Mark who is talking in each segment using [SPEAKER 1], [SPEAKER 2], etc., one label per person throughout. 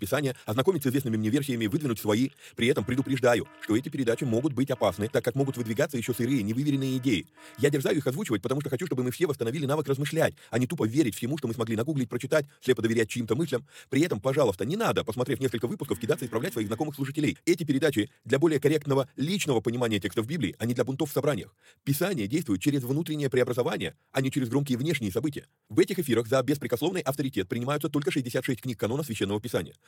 [SPEAKER 1] Писание, ознакомить с известными мне версиями, выдвинуть свои, при этом предупреждаю, что эти передачи могут быть опасны, так как могут выдвигаться еще сырые, невыверенные идеи. Я дерзаю их озвучивать, потому что хочу, чтобы мы все восстановили навык размышлять, а не тупо верить всему, что мы смогли нагуглить, прочитать, слепо доверять чьим-то мыслям. При этом, пожалуйста, не надо, посмотрев несколько выпусков, кидаться и исправлять своих знакомых слушателей. Эти передачи для более корректного личного понимания текстов Библии, а не для бунтов в собраниях. Писание действует через внутреннее преобразование, а не через громкие внешние события. В этих эфирах за беспрекословный авторитет принимаются только 66 книг канона Священного Писания.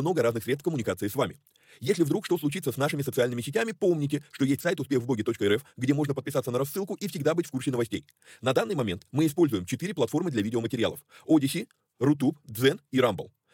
[SPEAKER 1] много разных средств коммуникации с вами. Если вдруг что случится с нашими социальными сетями, помните, что есть сайт успехвбоге.рф, где можно подписаться на рассылку и всегда быть в курсе новостей. На данный момент мы используем четыре платформы для видеоматериалов. Odyssey, Rutube, Zen и Rumble.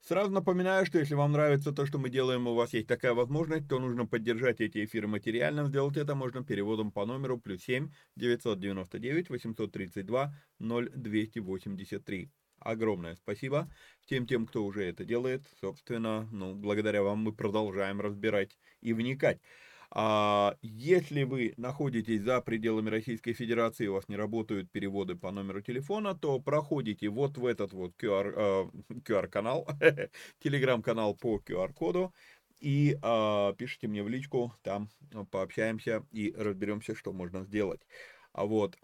[SPEAKER 2] Сразу напоминаю, что если вам нравится то, что мы делаем, у вас есть такая возможность, то нужно поддержать эти эфиры материально. Сделать это можно переводом по номеру плюс 7 999 832 0283. Огромное спасибо тем тем, кто уже это делает. Собственно, ну, благодаря вам мы продолжаем разбирать и вникать. А если вы находитесь за пределами Российской Федерации, у вас не работают переводы по номеру телефона, то проходите вот в этот вот QR, QR-канал, телеграм-канал по QR-коду, и э, пишите мне в личку, там пообщаемся и разберемся, что можно сделать. А вот,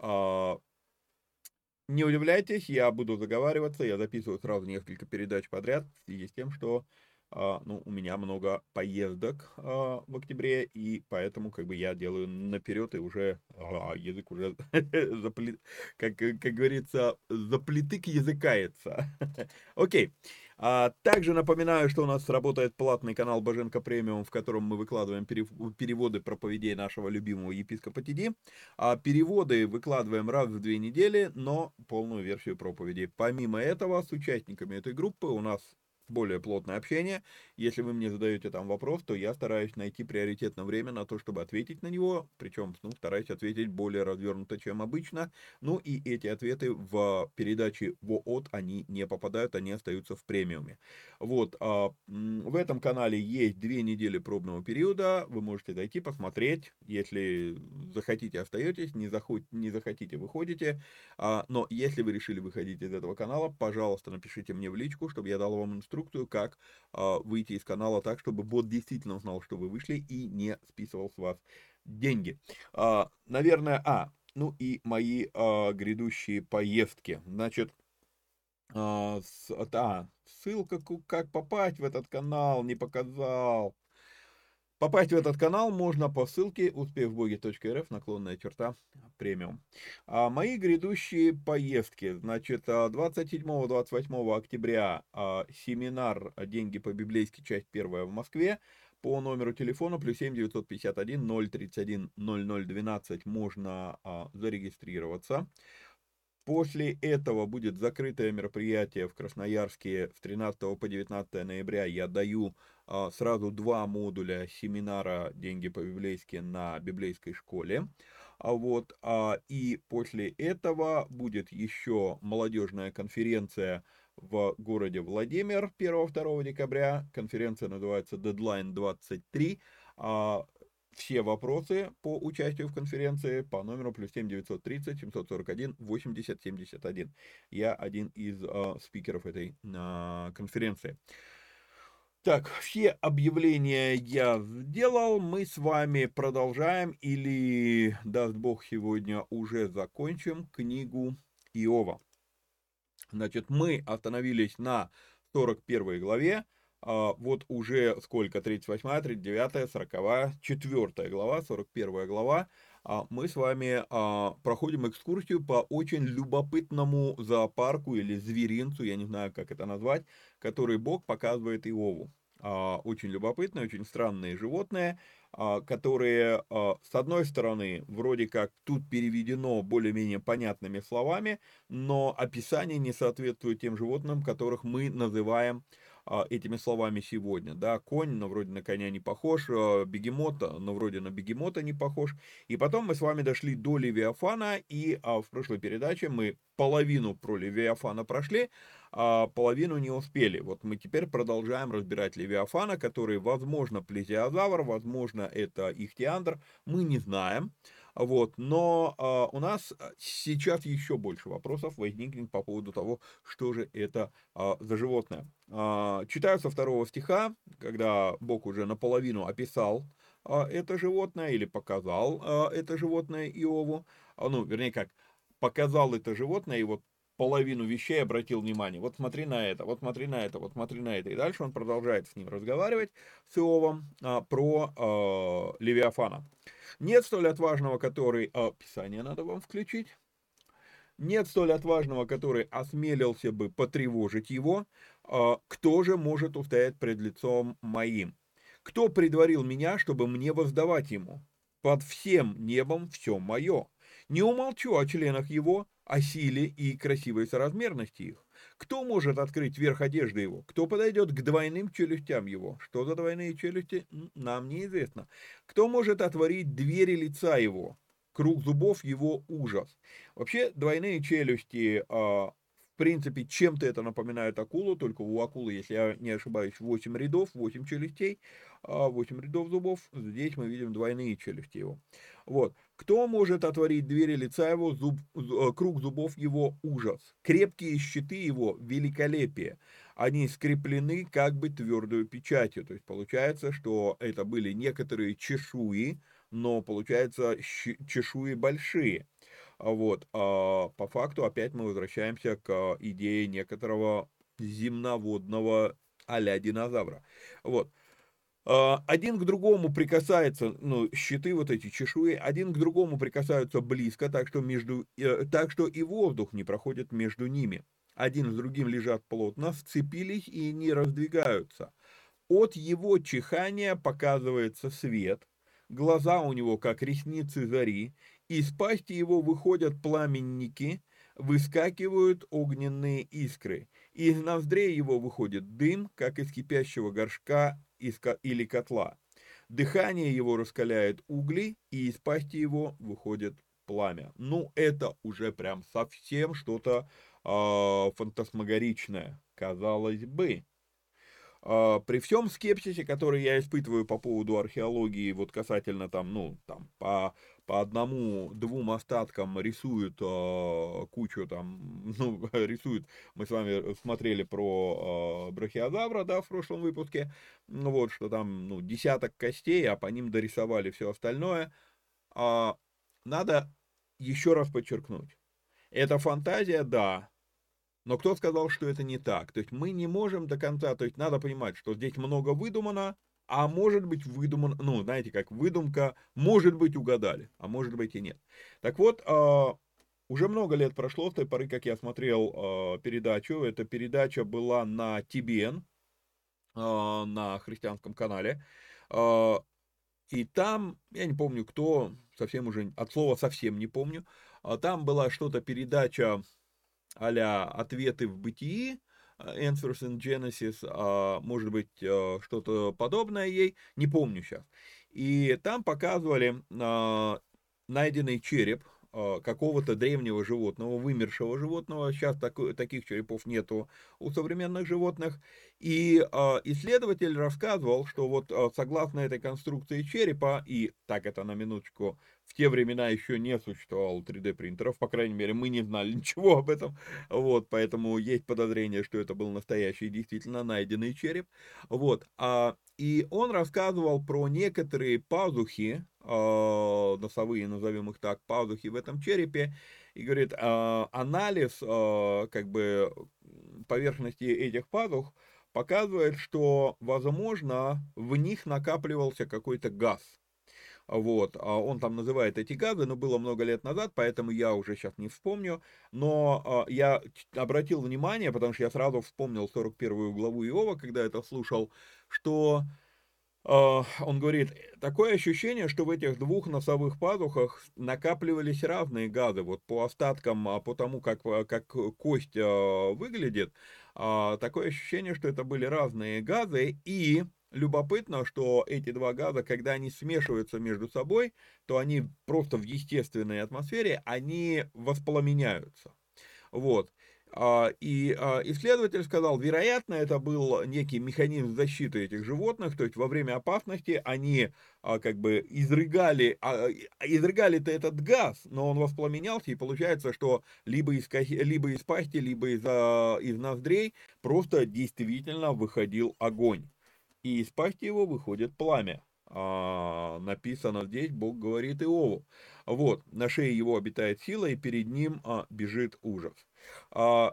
[SPEAKER 2] не удивляйтесь, я буду заговариваться, я записываю сразу несколько передач подряд в связи с тем, что а, ну, у меня много поездок а, в октябре, и поэтому как бы я делаю наперед, и уже а, язык уже, заплет, как, как говорится, заплетык языкается. Окей. А, также напоминаю, что у нас работает платный канал Боженко Премиум, в котором мы выкладываем переводы проповедей нашего любимого епископа Тиди. А переводы выкладываем раз в две недели, но полную версию проповеди. Помимо этого, с участниками этой группы у нас более плотное общение. Если вы мне задаете там вопрос, то я стараюсь найти приоритетное время на то, чтобы ответить на него, причем ну, стараюсь ответить более развернуто, чем обычно. Ну и эти ответы в передаче ВООТ, они не попадают, они остаются в премиуме. Вот, а, в этом канале есть две недели пробного периода, вы можете зайти, посмотреть, если захотите, остаетесь, не, захот, не захотите, выходите. А, но если вы решили выходить из этого канала, пожалуйста, напишите мне в личку, чтобы я дал вам инструкцию, инструкцию, как а, выйти из канала так, чтобы бот действительно узнал, что вы вышли и не списывал с вас деньги. А, наверное, а, ну и мои а, грядущие поездки. Значит, а, с, да, ссылка, как попасть в этот канал, не показал. Попасть в этот канал можно по ссылке успехбоги.рф, наклонная черта, премиум. А мои грядущие поездки, значит, 27-28 октября а, семинар «Деньги по-библейски. Часть первая в Москве» по номеру телефона плюс 7 951 031 0012 можно а, зарегистрироваться. После этого будет закрытое мероприятие в Красноярске с 13 по 19 ноября. Я даю а, сразу два модуля семинара «Деньги по-библейски» на библейской школе. А вот, а, и после этого будет еще молодежная конференция в городе Владимир 1-2 декабря. Конференция называется Deadline 23. А, все вопросы по участию в конференции по номеру плюс 7 930 741 80 71. Я один из э, спикеров этой э, конференции. Так, все объявления я сделал, мы с вами продолжаем или, даст Бог, сегодня уже закончим книгу Иова. Значит, мы остановились на 41 главе, а, вот уже сколько, 38, 39, 40, 4 глава, 41 глава, мы с вами а, проходим экскурсию по очень любопытному зоопарку или зверинцу, я не знаю, как это назвать, который Бог показывает Иову. Очень любопытные, очень странные животные, которые, с одной стороны, вроде как тут переведено более-менее понятными словами, но описание не соответствует тем животным, которых мы называем а, этими словами сегодня, да, конь, но вроде на коня не похож, а, бегемот, но вроде на бегемота не похож, и потом мы с вами дошли до Левиафана, и а, в прошлой передаче мы половину про Левиафана прошли, а половину не успели. Вот мы теперь продолжаем разбирать Левиафана, который, возможно, плезиозавр, возможно, это ихтиандр, мы не знаем. Вот, но а, у нас а, сейчас еще больше вопросов возникнет по поводу того, что же это а, за животное. А, читаю со второго стиха, когда Бог уже наполовину описал а, это животное или показал а, это животное Иову, а, ну, вернее как, показал это животное, и вот половину вещей обратил внимание. Вот смотри на это, вот смотри на это, вот смотри на это. И дальше он продолжает с ним разговаривать, с Иовом, а, про а, Левиафана. Нет столь отважного, который... А, Писание надо вам включить. Нет столь отважного, который осмелился бы потревожить его. А, кто же может устоять пред лицом моим? Кто предварил меня, чтобы мне воздавать ему? Под всем небом все мое. Не умолчу о членах его, о силе и красивой соразмерности их. Кто может открыть верх одежды его? Кто подойдет к двойным челюстям его? Что за двойные челюсти, нам неизвестно. Кто может отворить двери лица его? Круг зубов его ужас. Вообще, двойные челюсти, а, в принципе, чем-то это напоминает акулу, только у акулы, если я не ошибаюсь, 8 рядов, 8 челюстей, 8 а, рядов зубов. Здесь мы видим двойные челюсти его. Вот. Кто может отворить двери лица его, зуб, э, круг зубов его ужас? Крепкие щиты его великолепие. Они скреплены как бы твердую печатью. То есть получается, что это были некоторые чешуи, но получается чешуи большие. Вот. А по факту опять мы возвращаемся к идее некоторого земноводного а-ля динозавра. Вот. А, один к другому прикасается, ну, щиты вот эти, чешуи, один к другому прикасаются близко, так что, между, э, так что и воздух не проходит между ними. Один с другим лежат плотно, сцепились и не раздвигаются. От его чихания показывается свет, глаза у него как ресницы зари, из пасти его выходят пламенники, выскакивают огненные искры. Из ноздрей его выходит дым, как из кипящего горшка или котла. Дыхание его раскаляет угли, и из пасти его выходит пламя. Ну, это уже прям совсем что-то э, фантасмагоричное, казалось бы. Э, при всем скепсисе, который я испытываю по поводу археологии, вот касательно там, ну, там, по по одному-двум остаткам рисуют э, кучу там, ну, рисуют, мы с вами смотрели про э, брахиозавра, да, в прошлом выпуске, ну, вот, что там, ну, десяток костей, а по ним дорисовали все остальное. Э, надо еще раз подчеркнуть, это фантазия, да, но кто сказал, что это не так? То есть мы не можем до конца, то есть надо понимать, что здесь много выдумано, а может быть выдуман, ну, знаете, как выдумка, может быть угадали, а может быть и нет. Так вот, а, уже много лет прошло с той поры, как я смотрел а, передачу. Эта передача была на TBN, а, на христианском канале. И там, я не помню кто, совсем уже, от слова совсем не помню, там была что-то передача а «Ответы в бытии», Answers in Genesis, а, может быть, а, что-то подобное ей, не помню сейчас. И там показывали а, найденный череп какого-то древнего животного, вымершего животного. Сейчас так, таких черепов нету у современных животных. И э, исследователь рассказывал, что вот э, согласно этой конструкции черепа, и так это на минуточку, в те времена еще не существовало 3D принтеров, по крайней мере, мы не знали ничего об этом, вот, поэтому есть подозрение, что это был настоящий, действительно найденный череп, вот, а, и он рассказывал про некоторые пазухи, носовые, назовем их так, пазухи в этом черепе, и говорит, э, анализ, э, как бы, поверхности этих пазух, показывает, что, возможно, в них накапливался какой-то газ. Вот, а он там называет эти газы, но было много лет назад, поэтому я уже сейчас не вспомню. Но а, я обратил внимание, потому что я сразу вспомнил 41 главу Иова, когда это слушал, что а, он говорит, такое ощущение, что в этих двух носовых пазухах накапливались разные газы, вот по остаткам, а по тому, как, а, как кость выглядит, такое ощущение, что это были разные газы, и любопытно, что эти два газа, когда они смешиваются между собой, то они просто в естественной атмосфере, они воспламеняются. Вот. А, и а, исследователь сказал, вероятно, это был некий механизм защиты этих животных, то есть во время опасности они а, как бы изрыгали, изрыгали-то этот газ, но он воспламенялся, и получается, что либо из, либо из пасти, либо из, из ноздрей просто действительно выходил огонь. И из пасти его выходит пламя. А, написано здесь, Бог говорит Иову. Вот, на шее его обитает сила, и перед ним а, бежит ужас. А,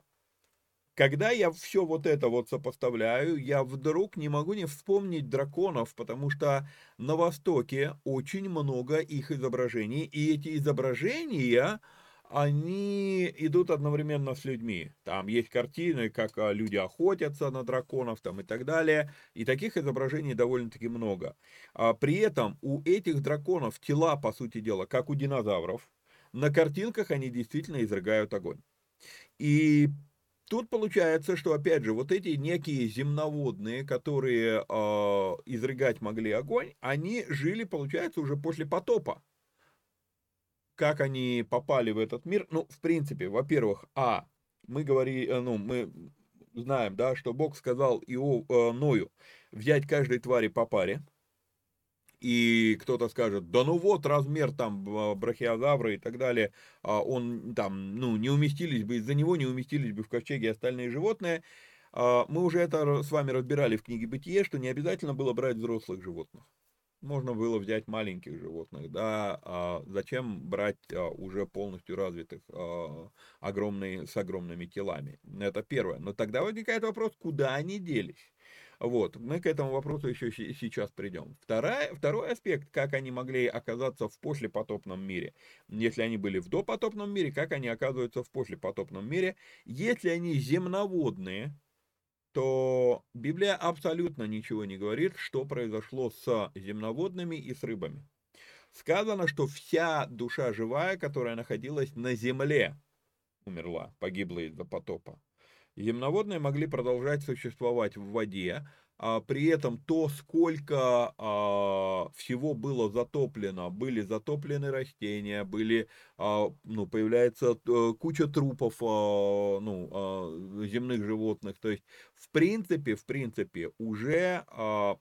[SPEAKER 2] когда я все вот это вот сопоставляю, я вдруг не могу не вспомнить драконов, потому что на Востоке очень много их изображений, и эти изображения, они идут одновременно с людьми. Там есть картины, как а, люди охотятся на драконов там и так далее. И таких изображений довольно-таки много. А при этом у этих драконов тела, по сути дела, как у динозавров. На картинках они действительно изрыгают огонь. И тут получается, что опять же вот эти некие земноводные, которые э, изрыгать могли огонь, они жили, получается, уже после потопа. Как они попали в этот мир? Ну, в принципе, во-первых, а, мы говорим, э, ну, мы знаем, да, что Бог сказал Иов, э, Ною взять каждой твари по паре, и кто-то скажет, да ну вот размер там брахиозавра и так далее, а он там, ну, не уместились бы, из-за него не уместились бы в ковчеге остальные животные. А мы уже это с вами разбирали в книге «Бытие», что не обязательно было брать взрослых животных. Можно было взять маленьких животных, да, а зачем брать уже полностью развитых, огромные, с огромными телами? Это первое. Но тогда возникает вопрос, куда они делись? Вот, мы к этому вопросу еще сейчас придем. Вторая, второй аспект, как они могли оказаться в послепотопном мире. Если они были в допотопном мире, как они оказываются в послепотопном мире. Если они земноводные, то Библия абсолютно ничего не говорит, что произошло с земноводными и с рыбами. Сказано, что вся душа живая, которая находилась на земле, умерла, погибла из-за потопа. Земноводные могли продолжать существовать в воде, а при этом то, сколько а, всего было затоплено, были затоплены растения, были, а, ну, появляется а, куча трупов а, ну, а, земных животных. То есть, в принципе, в принципе, уже а,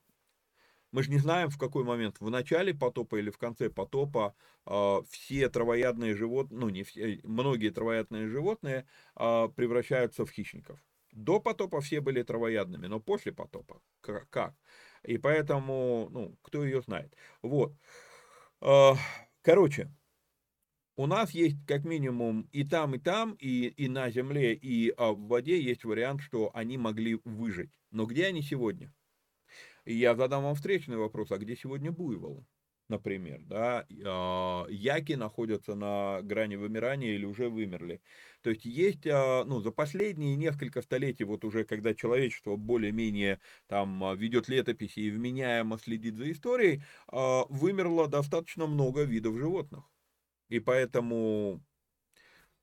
[SPEAKER 2] Мы же не знаем, в какой момент, в начале потопа или в конце потопа, э, все травоядные животные, ну не все, многие травоядные животные э, превращаются в хищников. До потопа все были травоядными, но после потопа как? И поэтому, ну, кто ее знает. Вот. Э, короче, у нас есть как минимум и там, и там, и, и на земле, и а, в воде есть вариант, что они могли выжить. Но где они сегодня? И я задам вам встречный вопрос, а где сегодня буйволы? Например, да, а, яки находятся на грани вымирания или уже вымерли. То есть есть, а, ну, за последние несколько столетий, вот уже когда человечество более-менее там а, ведет летописи и вменяемо следит за историей, вымерло достаточно много видов животных. И поэтому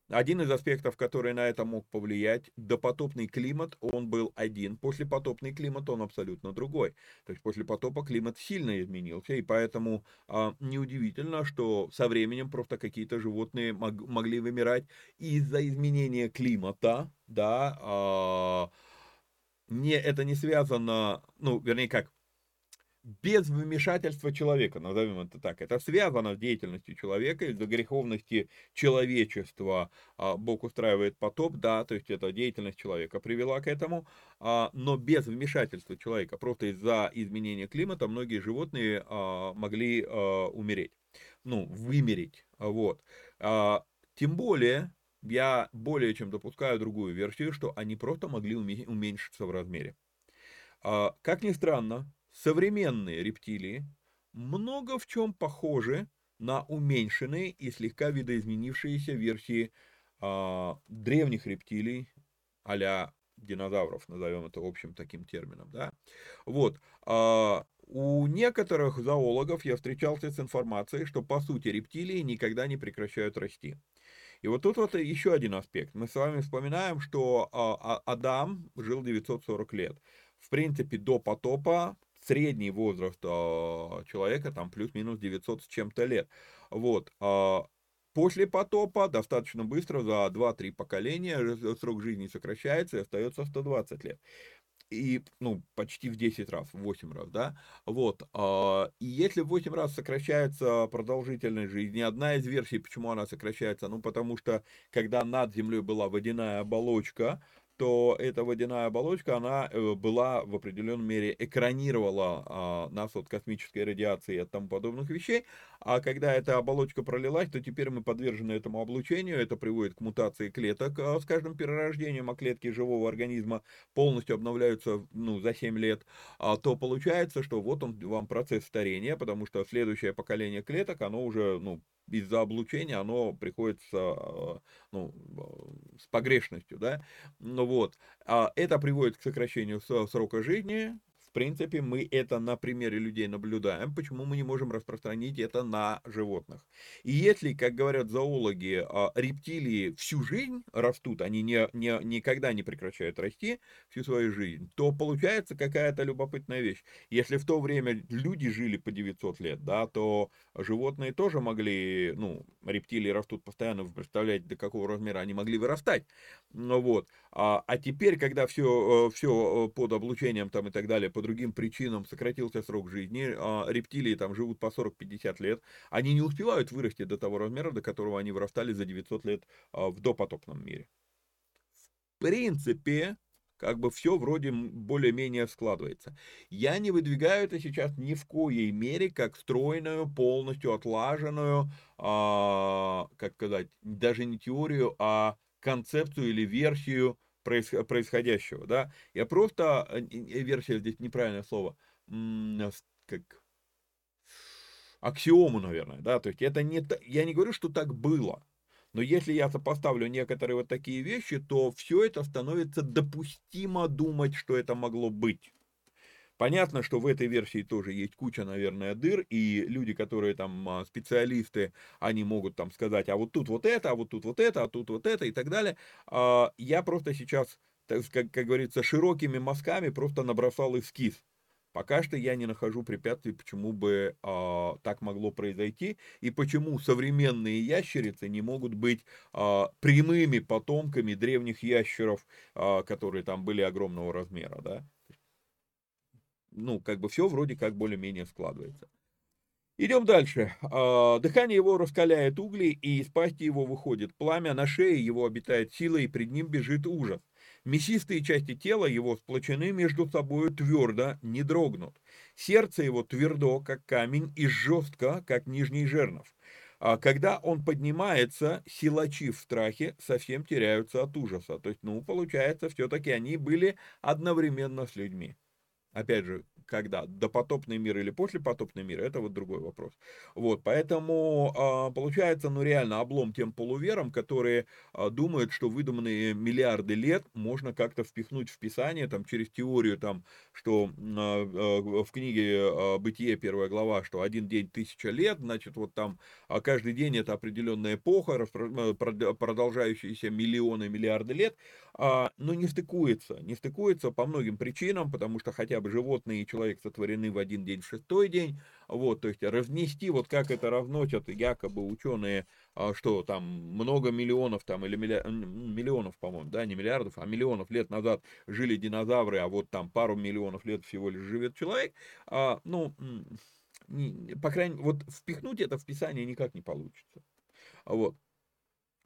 [SPEAKER 2] один из аспектов, который на это мог повлиять, допотопный климат, он был один, послепотопный климат, он абсолютно другой. То есть после потопа климат сильно изменился, и поэтому а, неудивительно, что со временем просто какие-то животные мог, могли вымирать из-за изменения климата, да, а, не, это не связано, ну, вернее как, без вмешательства человека, назовем это так. Это связано с деятельностью человека, из-за греховности человечества а, Бог устраивает потоп, да, то есть это деятельность человека привела к этому, а, но без вмешательства человека, просто из-за изменения климата многие животные а, могли умереть, ну, вымереть, вот. Тем более, я более чем допускаю другую версию, что они просто могли уменьшиться в размере. Как ни странно, современные рептилии много в чем похожи на уменьшенные и слегка видоизменившиеся версии э, древних рептилий а динозавров, назовем это общим таким термином. Да? Вот. Э, у некоторых зоологов я встречался с информацией, что по сути рептилии никогда не прекращают расти. И вот тут вот еще один аспект. Мы с вами вспоминаем, что Адам жил 940 лет. В принципе, до потопа средний возраст а, человека там плюс-минус 900 с чем-то лет. Вот. А, после потопа достаточно быстро, за 2-3 поколения, срок жизни сокращается и остается 120 лет. И, ну, почти в 10 раз, в 8 раз, да, вот, а, и если в 8 раз сокращается продолжительность жизни, одна из версий, почему она сокращается, ну, потому что, когда над землей была водяная оболочка, то эта водяная оболочка, она э, была в определенной мере экранировала а, нас от космической радиации и от тому подобных вещей, а когда эта оболочка пролилась, то теперь мы подвержены этому облучению, это приводит к мутации клеток а, с каждым перерождением, а клетки живого организма полностью обновляются ну, за 7 лет, а, то получается, что вот он вам процесс старения, потому что следующее поколение клеток, оно уже ну, из-за облучения оно приходится а, ну, с погрешностью, да, ну вот, а это приводит к сокращению срока жизни, принципе, мы это на примере людей наблюдаем, почему мы не можем распространить это на животных. И если, как говорят зоологи, а, рептилии всю жизнь растут, они не, не, никогда не прекращают расти всю свою жизнь, то получается какая-то любопытная вещь. Если в то время люди жили по 900 лет, да, то животные тоже могли, ну, рептилии растут постоянно, вы представляете, до какого размера они могли вырастать. Ну вот. А, а теперь, когда все, все э, под облучением там и так далее, по другим причинам сократился срок жизни, а рептилии там живут по 40-50 лет, они не успевают вырасти до того размера, до которого они вырастали за 900 лет а, в допотопном мире. В принципе, как бы все вроде более-менее складывается. Я не выдвигаю это сейчас ни в коей мере как стройную, полностью отлаженную, а, как сказать, даже не теорию, а концепцию или версию происходящего, да. Я просто, э, версия здесь неправильное слово, как аксиому, наверное, да, то есть это не, я не говорю, что так было, но если я сопоставлю некоторые вот такие вещи, то все это становится допустимо думать, что это могло быть. Понятно, что в этой версии тоже есть куча, наверное, дыр, и люди, которые там а, специалисты, они могут там сказать, а вот тут вот это, а вот тут вот это, а тут вот это и так далее. А, я просто сейчас, как, как говорится, широкими мазками просто набросал эскиз. Пока что я не нахожу препятствий, почему бы э, так могло произойти, и почему современные ящерицы не могут быть э, прямыми потомками древних ящеров, э, которые там были огромного размера, да. Ну, как бы все вроде как более-менее складывается. Идем дальше. А, дыхание его раскаляет угли, и из пасти его выходит пламя, на шее его обитает сила, и пред ним бежит ужас. Мясистые части тела его сплочены между собой твердо, не дрогнут. Сердце его твердо, как камень, и жестко, как нижний жернов. А когда он поднимается, силачи в страхе совсем теряются от ужаса. То есть, ну, получается, все-таки они были одновременно с людьми. Опять же, когда, допотопный мир или послепотопный мир, это вот другой вопрос. Вот, поэтому а, получается, ну реально облом тем полуверам, которые а, думают, что выдуманные миллиарды лет можно как-то впихнуть в Писание, там, через теорию, там, что а, в книге «Бытие», первая глава, что один день тысяча лет, значит, вот там каждый день это определенная эпоха, продолжающаяся миллионы, миллиарды лет, но не стыкуется, не стыкуется по многим причинам, потому что хотя бы животные и человек сотворены в один день, в шестой день, вот, то есть разнести, вот как это разносят якобы ученые, а, что там много миллионов там, или миллионов, по-моему, да, не миллиардов, а миллионов лет назад жили динозавры, а вот там пару миллионов лет всего лишь живет человек, а, ну, по крайней мере, вот впихнуть это в Писание никак не получится. Вот.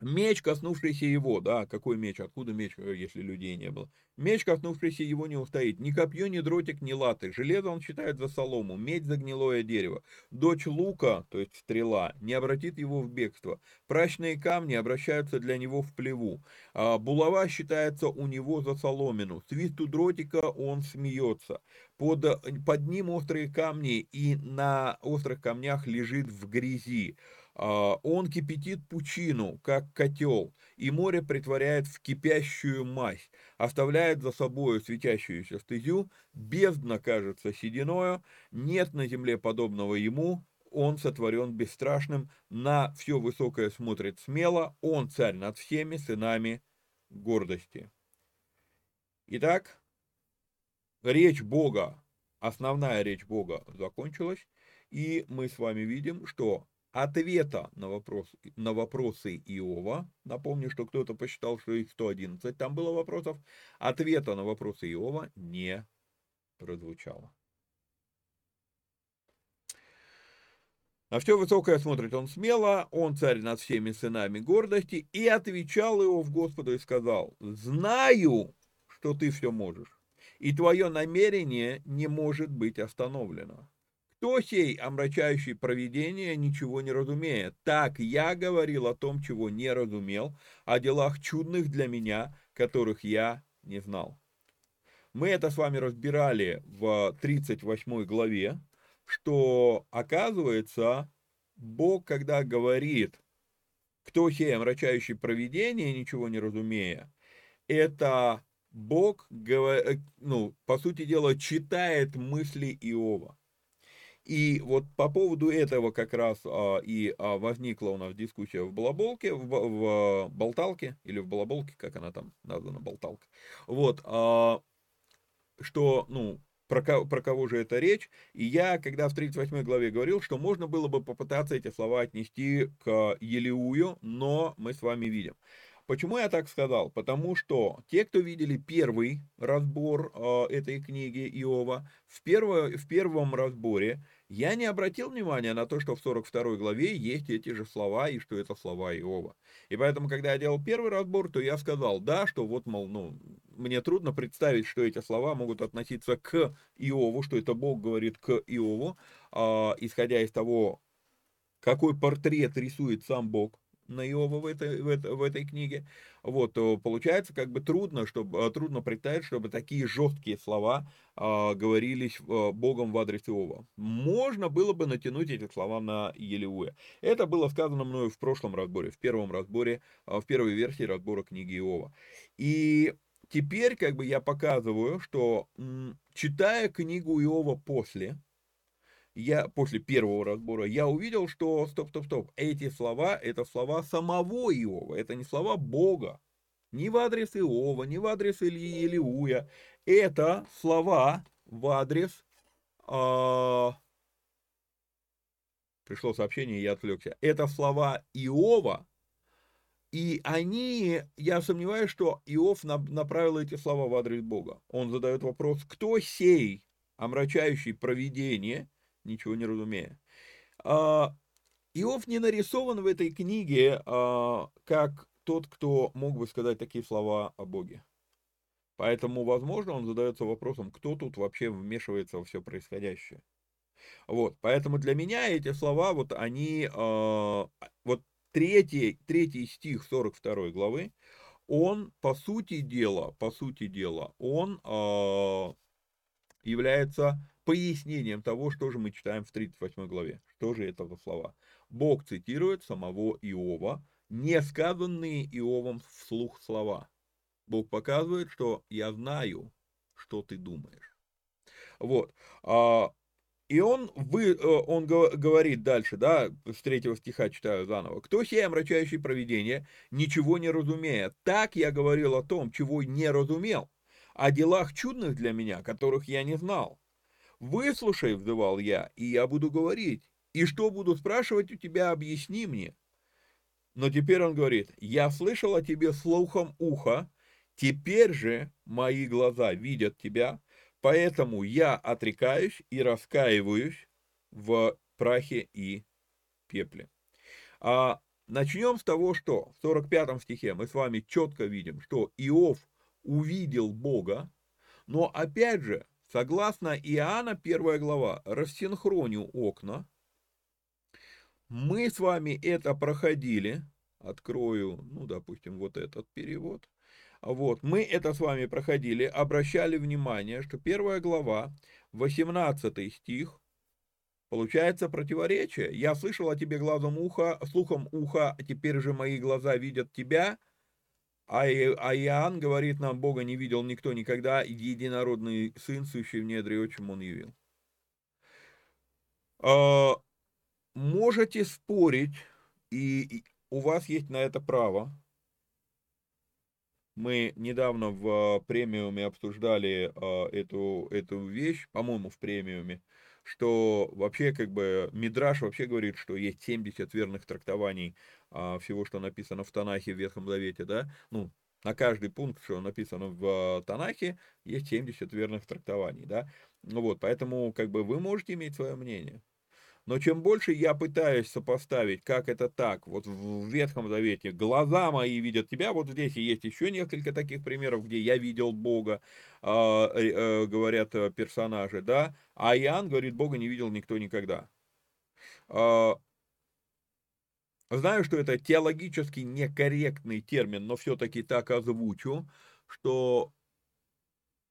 [SPEAKER 2] Меч, коснувшийся его, да, какой меч, откуда меч, э, если людей не было. Меч, коснувшийся его, не устоит. Ни копье, ни дротик, ни латы. Железо он считает за солому, медь за гнилое дерево. Дочь лука, то есть стрела, не обратит его в бегство. Прачные камни обращаются для него в плеву. А булава считается у него за соломину. Свисту дротика он смеется. Под, под ним острые камни, и на острых камнях лежит в грязи. А, он кипятит пучину, как котел, и море притворяет в кипящую мазь, оставляет за собою светящуюся стезю, бездна кажется сединою, нет на земле подобного ему, он сотворен бесстрашным, на все высокое смотрит смело, он царь над всеми сынами гордости. Итак, речь Бога, основная речь Бога закончилась, и мы с вами видим, что ответа на, вопрос, на вопросы Иова, напомню, что кто-то посчитал, что их 111 там было вопросов, ответа на вопросы Иова не прозвучало. На все высокое смотрит он смело, он царь над всеми сынами гордости, и отвечал Иов Господу и сказал, знаю, что ты все можешь, и твое намерение не может быть остановлено. Кто сей, омрачающий провидение, ничего не разумеет? Так я говорил о том, чего не разумел, о делах чудных для меня, которых я не знал. Мы это с вами разбирали в 38 главе, что оказывается, Бог, когда говорит, кто сей, омрачающий провидение, ничего не разумея, это Бог, ну, по сути дела, читает мысли Иова. И вот по поводу этого как раз а, и а, возникла у нас дискуссия в Балаболке, в, в Болталке, или в Балаболке, как она там названа, Болталка. Вот, а, что, ну, про, про кого же это речь. И я, когда в 38 главе говорил, что можно было бы попытаться эти слова отнести к Елеую, но мы с вами видим. Почему я так сказал? Потому что те, кто видели первый разбор э, этой книги Иова, в, перво, в первом разборе я не обратил внимания на то, что в 42 главе есть эти же слова, и что это слова Иова. И поэтому, когда я делал первый разбор, то я сказал, да, что вот, мол, ну, мне трудно представить, что эти слова могут относиться к Иову, что это Бог говорит к Иову, э, исходя из того, какой портрет рисует сам Бог на Иова в этой, в, этой, в этой книге, вот, получается как бы трудно, чтобы, трудно представить, чтобы такие жесткие слова а, говорились а, Богом в адрес Иова. Можно было бы натянуть эти слова на Елеуя. Это было сказано мною в прошлом разборе, в первом разборе, а, в первой версии разбора книги Иова. И теперь как бы я показываю, что читая книгу Иова после, я после первого разбора, я увидел, что, стоп, стоп, стоп, эти слова, это слова самого Иова, это не слова Бога, ни в адрес Иова, ни в адрес Ильи Илиуя, это слова в адрес, а... пришло сообщение, я отвлекся, это слова Иова, и они, я сомневаюсь, что Иов направил эти слова в адрес Бога. Он задает вопрос, кто сей, омрачающий провидение, ничего не разумея. А, Иов не нарисован в этой книге а, как тот, кто мог бы сказать такие слова о Боге. Поэтому, возможно, он задается вопросом, кто тут вообще вмешивается во все происходящее. Вот, поэтому для меня эти слова, вот они, э, вот третий, третий стих 42 главы, он, по сути дела, по сути дела, он является пояснением того, что же мы читаем в 38 главе. Что же это за слова? Бог цитирует самого Иова, не сказанные Иовом вслух слова. Бог показывает, что я знаю, что ты думаешь. Вот. А, и он, вы, э, он говорит дальше, да, с третьего стиха читаю заново. «Кто сей омрачающий провидение, ничего не разумея? Так я говорил о том, чего не разумел, о делах чудных для меня, которых я не знал. Выслушай, взывал я, и я буду говорить. И что буду спрашивать у тебя, объясни мне». Но теперь он говорит, «Я слышал о тебе слухом уха, теперь же мои глаза видят тебя, Поэтому я отрекаюсь и раскаиваюсь в прахе и пепле. А начнем с того, что в 45 стихе мы с вами четко видим, что Иов увидел Бога, но опять же, согласно Иоанна 1 глава, рассинхроню окна, мы с вами это проходили, открою, ну, допустим, вот этот перевод, вот, мы это с вами проходили, обращали внимание, что первая глава, 18 стих, получается противоречие. Я слышал о тебе глазом уха, слухом уха, а теперь же мои глаза видят тебя. А, а Иоанн говорит нам, Бога не видел никто никогда, единородный сын, сущий в недре, отчим он явил. А, можете спорить, и у вас есть на это право, мы недавно в премиуме обсуждали э, эту, эту вещь, по-моему, в премиуме, что вообще как бы Мидраш вообще говорит, что есть 70 верных трактований э, всего, что написано в Танахе, в Ветхом Завете, да, ну, на каждый пункт, что написано в Танахе, есть 70 верных трактований, да, ну вот, поэтому как бы вы можете иметь свое мнение, но чем больше я пытаюсь сопоставить, как это так, вот в Ветхом Завете, глаза мои видят тебя, вот здесь есть еще несколько таких примеров, где я видел Бога, а, э, э, говорят э, персонажи, да, а Иоанн говорит, Бога не видел никто никогда. Э, знаю, что это теологически некорректный термин, но все-таки так озвучу, что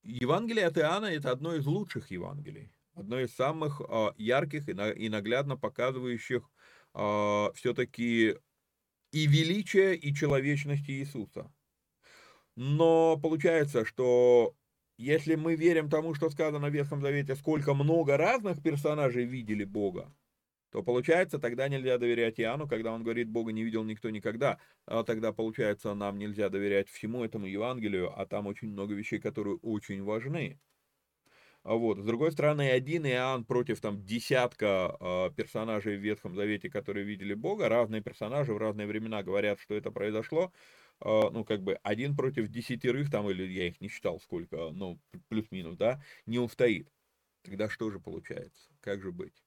[SPEAKER 2] Евангелие от Иоанна – это одно из лучших Евангелий одно из самых а, ярких и наглядно показывающих а, все-таки и величие, и человечность Иисуса. Но получается, что если мы верим тому, что сказано в Ветхом Завете, сколько много разных персонажей видели Бога, то получается, тогда нельзя доверять Иоанну, когда он говорит, Бога не видел никто никогда. А тогда, получается, нам нельзя доверять всему этому Евангелию, а там очень много вещей, которые очень важны. А вот. С другой стороны, один Иоанн против там десятка э, персонажей в Ветхом Завете, которые видели Бога, разные персонажи в разные времена говорят, что это произошло, э, ну, как бы один против десятерых, там, или я их не считал сколько, ну, плюс-минус, да, не устоит. Тогда что же получается? Как же быть?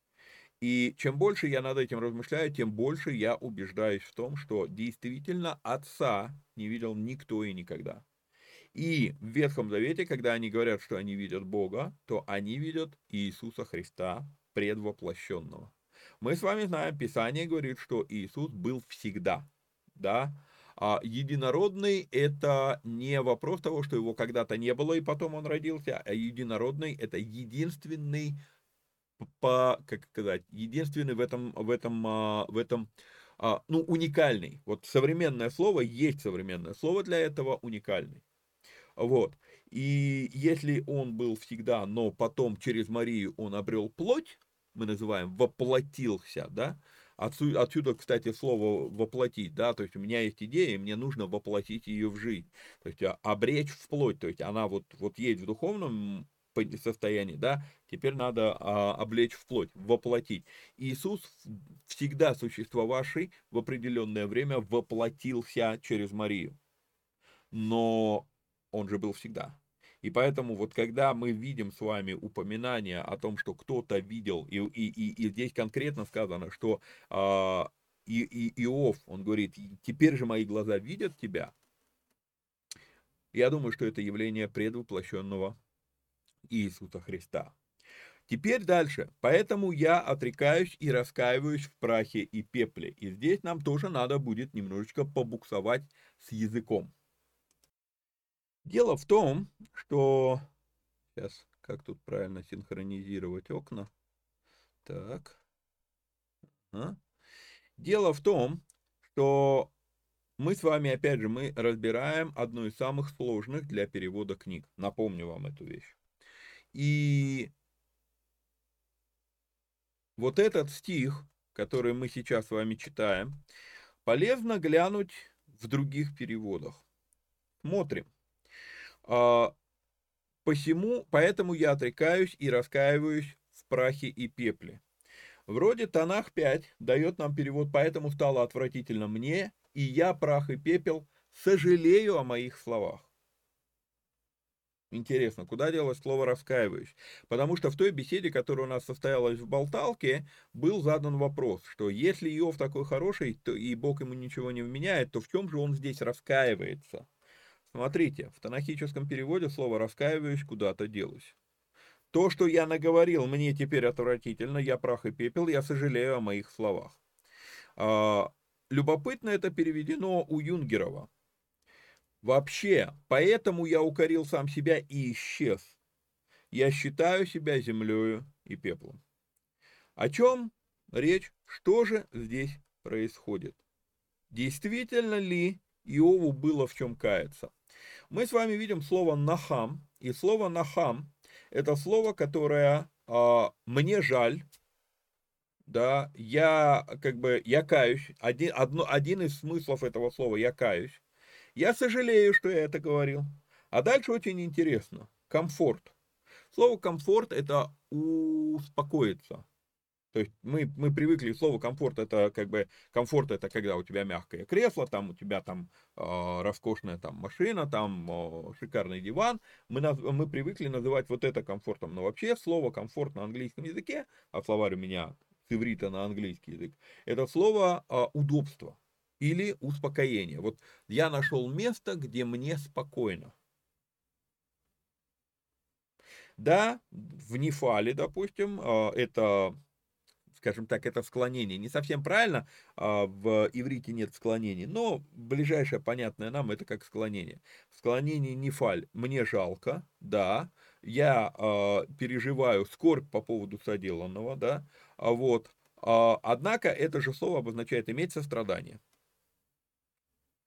[SPEAKER 2] И чем больше я над этим размышляю, тем больше я убеждаюсь в том, что действительно отца не видел никто и никогда. И в Ветхом Завете, когда они говорят, что они видят Бога, то они видят Иисуса Христа предвоплощенного. Мы с вами знаем, Писание говорит, что Иисус был всегда, да, а единородный – это не вопрос того, что его когда-то не было, и потом он родился, а единородный – это единственный, по, как сказать, единственный в этом, в этом, а, в этом, а, ну, уникальный. Вот современное слово, есть современное слово для этого, уникальный. Вот. И если он был всегда, но потом через Марию он обрел плоть, мы называем воплотился, да, Отсюда, отсюда, кстати, слово воплотить, да, то есть у меня есть идея, мне нужно воплотить ее в жизнь, то есть а, обречь в плоть, то есть она вот, вот есть в духовном состоянии, да, теперь надо а, облечь плоть, воплотить. Иисус, всегда существовавший в определенное время, воплотился через Марию. Но он же был всегда. И поэтому вот когда мы видим с вами упоминание о том, что кто-то видел, и, и, и, и здесь конкретно сказано, что э, и, и, Иов, он говорит, теперь же мои глаза видят тебя, я думаю, что это явление предвоплощенного Иисуса Христа. Теперь дальше. Поэтому я отрекаюсь и раскаиваюсь в прахе и пепле. И здесь нам тоже надо будет немножечко побуксовать с языком. Дело в том, что... Сейчас, как тут правильно синхронизировать окна? Так. Ага. Дело в том, что мы с вами, опять же, мы разбираем одну из самых сложных для перевода книг. Напомню вам эту вещь. И вот этот стих, который мы сейчас с вами читаем, полезно глянуть в других переводах. Смотрим. А, посему, поэтому я отрекаюсь и раскаиваюсь в прахе и пепле. Вроде Танах 5 дает нам перевод, поэтому стало отвратительно мне, и я, прах и пепел, сожалею о моих словах. Интересно, куда делось слово «раскаиваюсь»? Потому что в той беседе, которая у нас состоялась в Болталке, был задан вопрос, что если Иов такой хороший, то и Бог ему ничего не вменяет, то в чем же он здесь раскаивается? Смотрите, в танахическом переводе слово «раскаиваюсь» куда-то делось. То, что я наговорил, мне теперь отвратительно, я прах и пепел, я сожалею о моих словах. А, любопытно это переведено у Юнгерова. Вообще, поэтому я укорил сам себя и исчез. Я считаю себя землею и пеплом. О чем речь? Что же здесь происходит? Действительно ли Иову было в чем каяться? Мы с вами видим слово «нахам», и слово «нахам» – это слово, которое э, «мне жаль», да, я как бы, я каюсь, один, одно, один из смыслов этого слова «я каюсь», я сожалею, что я это говорил. А дальше очень интересно, комфорт. Слово комфорт – это успокоиться, то есть мы, мы привыкли, слово комфорт это как бы, комфорт это когда у тебя мягкое кресло, там у тебя там э, роскошная там машина, там э, шикарный диван. Мы, наз, мы привыкли называть вот это комфортом. Но вообще слово комфорт на английском языке, а словарь у меня с иврита на английский язык, это слово э, удобство или успокоение. Вот я нашел место, где мне спокойно. Да, в Нефале, допустим, это скажем так, это склонение. Не совсем правильно, а, в иврите нет склонений, но ближайшее понятное нам это как склонение. Склонение нефаль мне жалко, да, я э, переживаю скорбь по поводу соделанного, да, а вот, однако это же слово обозначает иметь сострадание.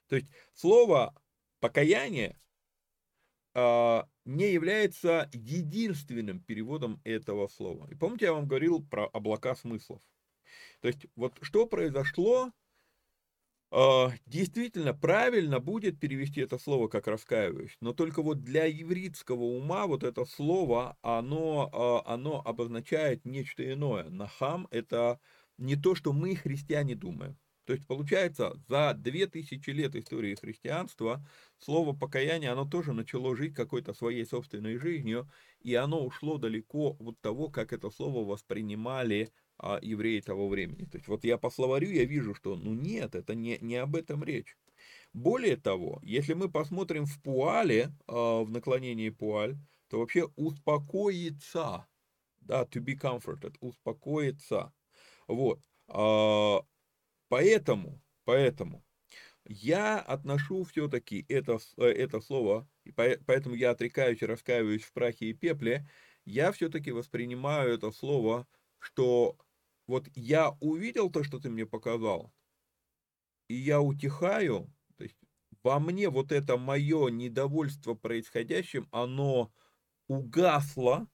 [SPEAKER 2] То есть слово покаяние не является единственным переводом этого слова. И помните, я вам говорил про облака смыслов. То есть вот что произошло, а, действительно правильно будет перевести это слово как раскаиваюсь, но только вот для еврейского ума вот это слово, оно, а, оно обозначает нечто иное. Нахам это не то, что мы, христиане, думаем. То есть, получается, за 2000 лет истории христианства слово покаяние, оно тоже начало жить какой-то своей собственной жизнью, и оно ушло далеко от того, как это слово воспринимали а, евреи того времени. То есть, вот я по словарю, я вижу, что, ну нет, это не, не об этом речь. Более того, если мы посмотрим в пуале, а, в наклонении пуаль, то вообще успокоиться, да, to be comforted, успокоиться. Вот. Поэтому, поэтому я отношу все-таки это, э, это слово, поэтому я отрекаюсь и раскаиваюсь в прахе и пепле, я все-таки воспринимаю это слово, что вот я увидел то, что ты мне показал, и я утихаю, то есть во мне вот это мое недовольство происходящим, оно угасло,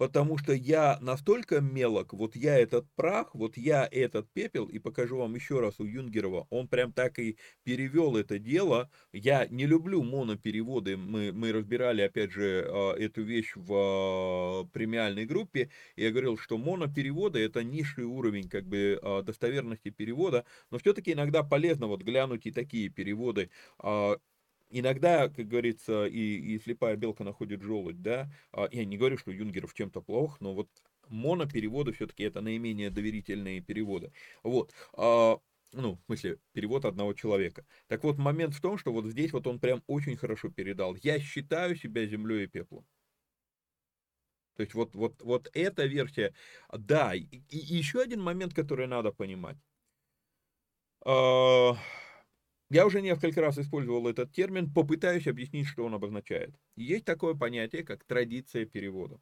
[SPEAKER 2] потому что я настолько мелок, вот я этот прах, вот я этот пепел, и покажу вам еще раз у Юнгерова, он прям так и перевел это дело. Я не люблю монопереводы, мы, мы разбирали, опять же, а, эту вещь в а, премиальной группе, и я говорил, что монопереводы это низший уровень как бы а, достоверности перевода, но все-таки иногда полезно вот глянуть и такие переводы, иногда, как говорится, и, и слепая белка находит желудь, да, а, я не говорю, что Юнгеров чем-то плох, но вот монопереводы все-таки это наименее доверительные переводы. Вот. А, ну, в смысле, перевод одного человека. Так вот, момент в том, что вот здесь вот он прям очень хорошо передал. Я считаю себя землей и пеплом. То есть вот, вот, вот эта версия, да, и, и еще один момент, который надо понимать. Я уже несколько раз использовал этот термин, попытаюсь объяснить, что он обозначает. Есть такое понятие, как традиция перевода.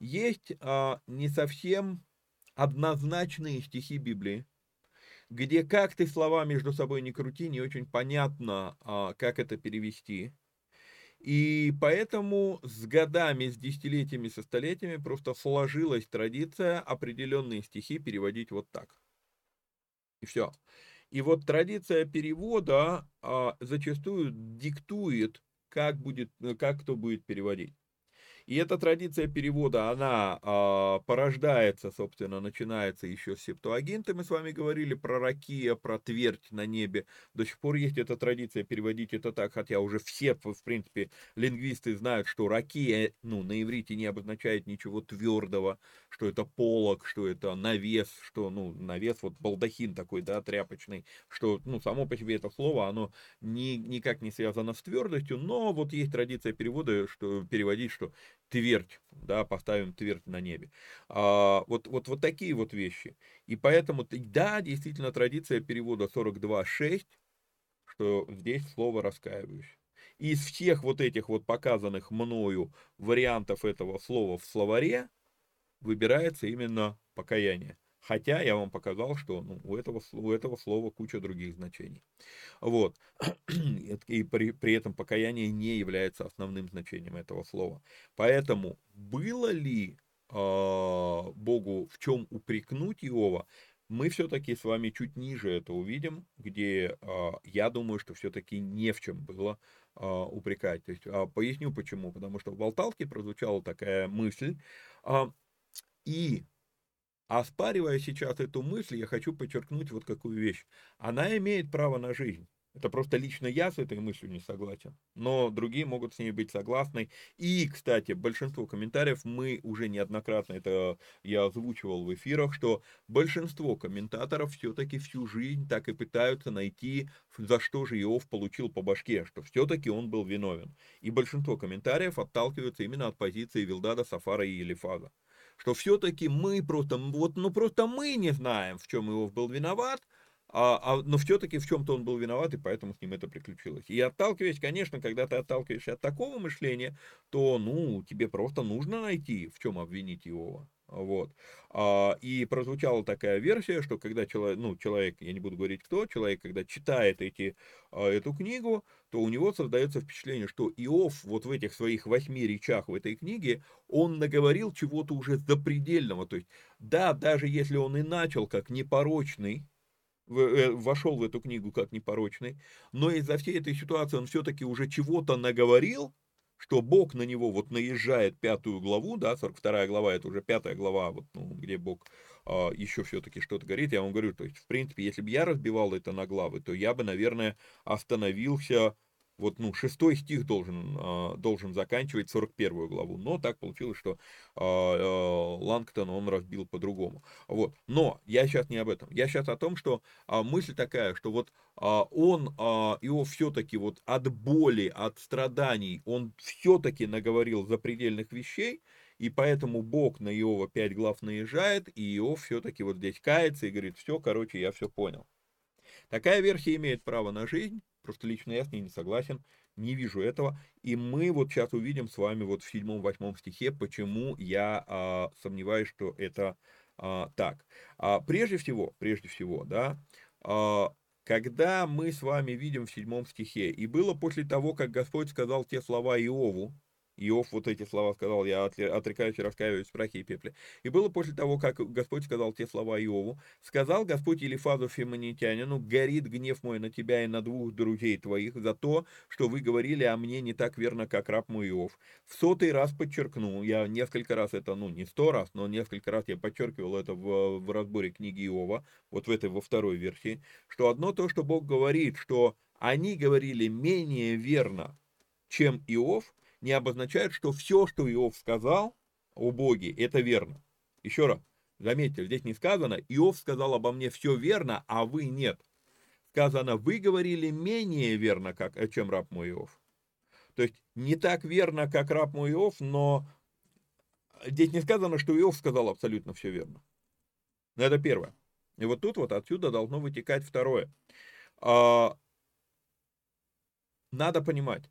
[SPEAKER 2] Есть а, не совсем однозначные стихи Библии, где как ты слова между собой не крути, не очень понятно, а, как это перевести. И поэтому с годами, с десятилетиями, со столетиями просто сложилась традиция определенные стихи переводить вот так. И все. И вот традиция перевода а, зачастую диктует, как, будет, как кто будет переводить. И эта традиция перевода, она а, порождается, собственно, начинается еще с Септуагинты. Мы с вами говорили про ракия, про твердь на небе. До сих пор есть эта традиция переводить это так, хотя уже все, в принципе, лингвисты знают, что ракия, ну, на иврите не обозначает ничего твердого, что это полог, что это навес, что, ну, навес, вот балдахин такой, да, тряпочный, что, ну, само по себе это слово, оно ни, никак не связано с твердостью, но вот есть традиция перевода, что переводить, что твердь, да, поставим твердь на небе. А, вот, вот, вот такие вот вещи. И поэтому, да, действительно, традиция перевода 42.6, что здесь слово раскаиваюсь. Из всех вот этих вот показанных мною вариантов этого слова в словаре выбирается именно покаяние. Хотя я вам показал, что ну, у, этого, у этого слова куча других значений. Вот. И при, при этом покаяние не является основным значением этого слова. Поэтому было ли э, Богу в чем упрекнуть Иова, мы все-таки с вами чуть ниже это увидим, где э, я думаю, что все-таки не в чем было э, упрекать. То есть, э, поясню почему. Потому что в Болталке прозвучала такая мысль, э, и Оспаривая сейчас эту мысль, я хочу подчеркнуть вот какую вещь. Она имеет право на жизнь. Это просто лично я с этой мыслью не согласен. Но другие могут с ней быть согласны. И, кстати, большинство комментариев мы уже неоднократно, это я озвучивал в эфирах, что большинство комментаторов все-таки всю жизнь так и пытаются найти, за что же Иов получил по башке, что все-таки он был виновен. И большинство комментариев отталкиваются именно от позиции Вилдада, Сафара и Елифаза что все-таки мы просто, вот, ну просто мы не знаем, в чем Иов был виноват, а, а, но все-таки в чем-то он был виноват, и поэтому с ним это приключилось. И отталкиваясь, конечно, когда ты отталкиваешься от такого мышления, то, ну, тебе просто нужно найти, в чем обвинить Иова. Вот. А, и прозвучала такая версия, что когда человек, ну, человек, я не буду говорить кто, человек, когда читает эти, а, эту книгу, то у него создается впечатление, что Иов вот в этих своих восьми речах в этой книге, он наговорил чего-то уже запредельного. То есть, да, даже если он и начал как непорочный, э, вошел в эту книгу как непорочный, но из-за всей этой ситуации он все-таки уже чего-то наговорил, что Бог на него вот наезжает пятую главу, да, 42 глава, это уже пятая глава, вот, ну, где Бог а, еще все-таки что-то говорит, я вам говорю, то есть, в принципе, если бы я разбивал это на главы, то я бы, наверное, остановился вот, ну, шестой стих должен, а, должен заканчивать 41 главу, но так получилось, что а, а, Лангтон он разбил по-другому. Вот, но я сейчас не об этом, я сейчас о том, что мысль такая, что вот он, его все-таки вот от боли, от страданий, он все-таки наговорил запредельных вещей, и поэтому Бог на Иова пять глав наезжает, и Иов все-таки вот здесь кается и говорит, все, короче, я все понял. Такая версия имеет право на жизнь, Просто лично я с ней не согласен, не вижу этого. И мы вот сейчас увидим с вами вот в седьмом-восьмом стихе, почему я а, сомневаюсь, что это а, так. А, прежде всего, прежде всего, да, а, когда мы с вами видим в седьмом стихе, и было после того, как Господь сказал те слова Иову, Иов вот эти слова сказал, я отрекаюсь и раскаиваюсь в прахе и пепле. И было после того, как Господь сказал те слова Иову, сказал Господь Елифазу Фемонитянину, горит гнев мой на тебя и на двух друзей твоих за то, что вы говорили о мне не так верно, как раб мой Иов. В сотый раз подчеркну, я несколько раз это, ну не сто раз, но несколько раз я подчеркивал это в, в разборе книги Иова, вот в этой, во второй версии, что одно то, что Бог говорит, что они говорили менее верно, чем Иов, не обозначает, что все, что Иов сказал о Боге, это верно. Еще раз, заметьте, здесь не сказано, Иов сказал обо мне все верно, а вы нет. Сказано, вы говорили менее верно, как, э, чем раб мой Иов. То есть не так верно, как раб мой Иов, но здесь не сказано, что Иов сказал абсолютно все верно. Но это первое. И вот тут вот отсюда должно вытекать второе. А, надо понимать,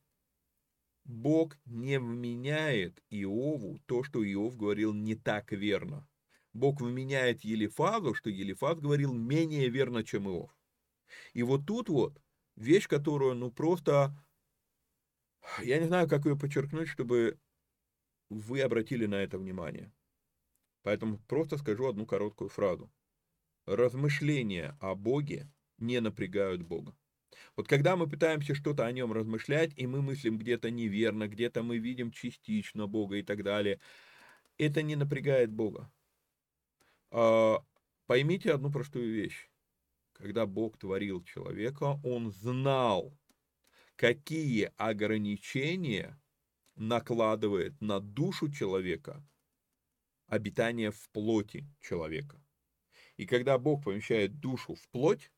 [SPEAKER 2] Бог не вменяет Иову то, что Иов говорил не так верно. Бог вменяет Елифазу, что Елифаз говорил менее верно, чем Иов. И вот тут вот вещь, которую, ну, просто, я не знаю, как ее подчеркнуть, чтобы вы обратили на это внимание. Поэтому просто скажу одну короткую фразу. Размышления о Боге не напрягают Бога. Вот когда мы пытаемся что-то о нем размышлять, и мы мыслим где-то неверно, где-то мы видим частично Бога и так далее, это не напрягает Бога. А, поймите одну простую вещь. Когда Бог творил человека, Он знал, какие ограничения накладывает на душу человека обитание в плоти человека. И когда Бог помещает душу в плоть,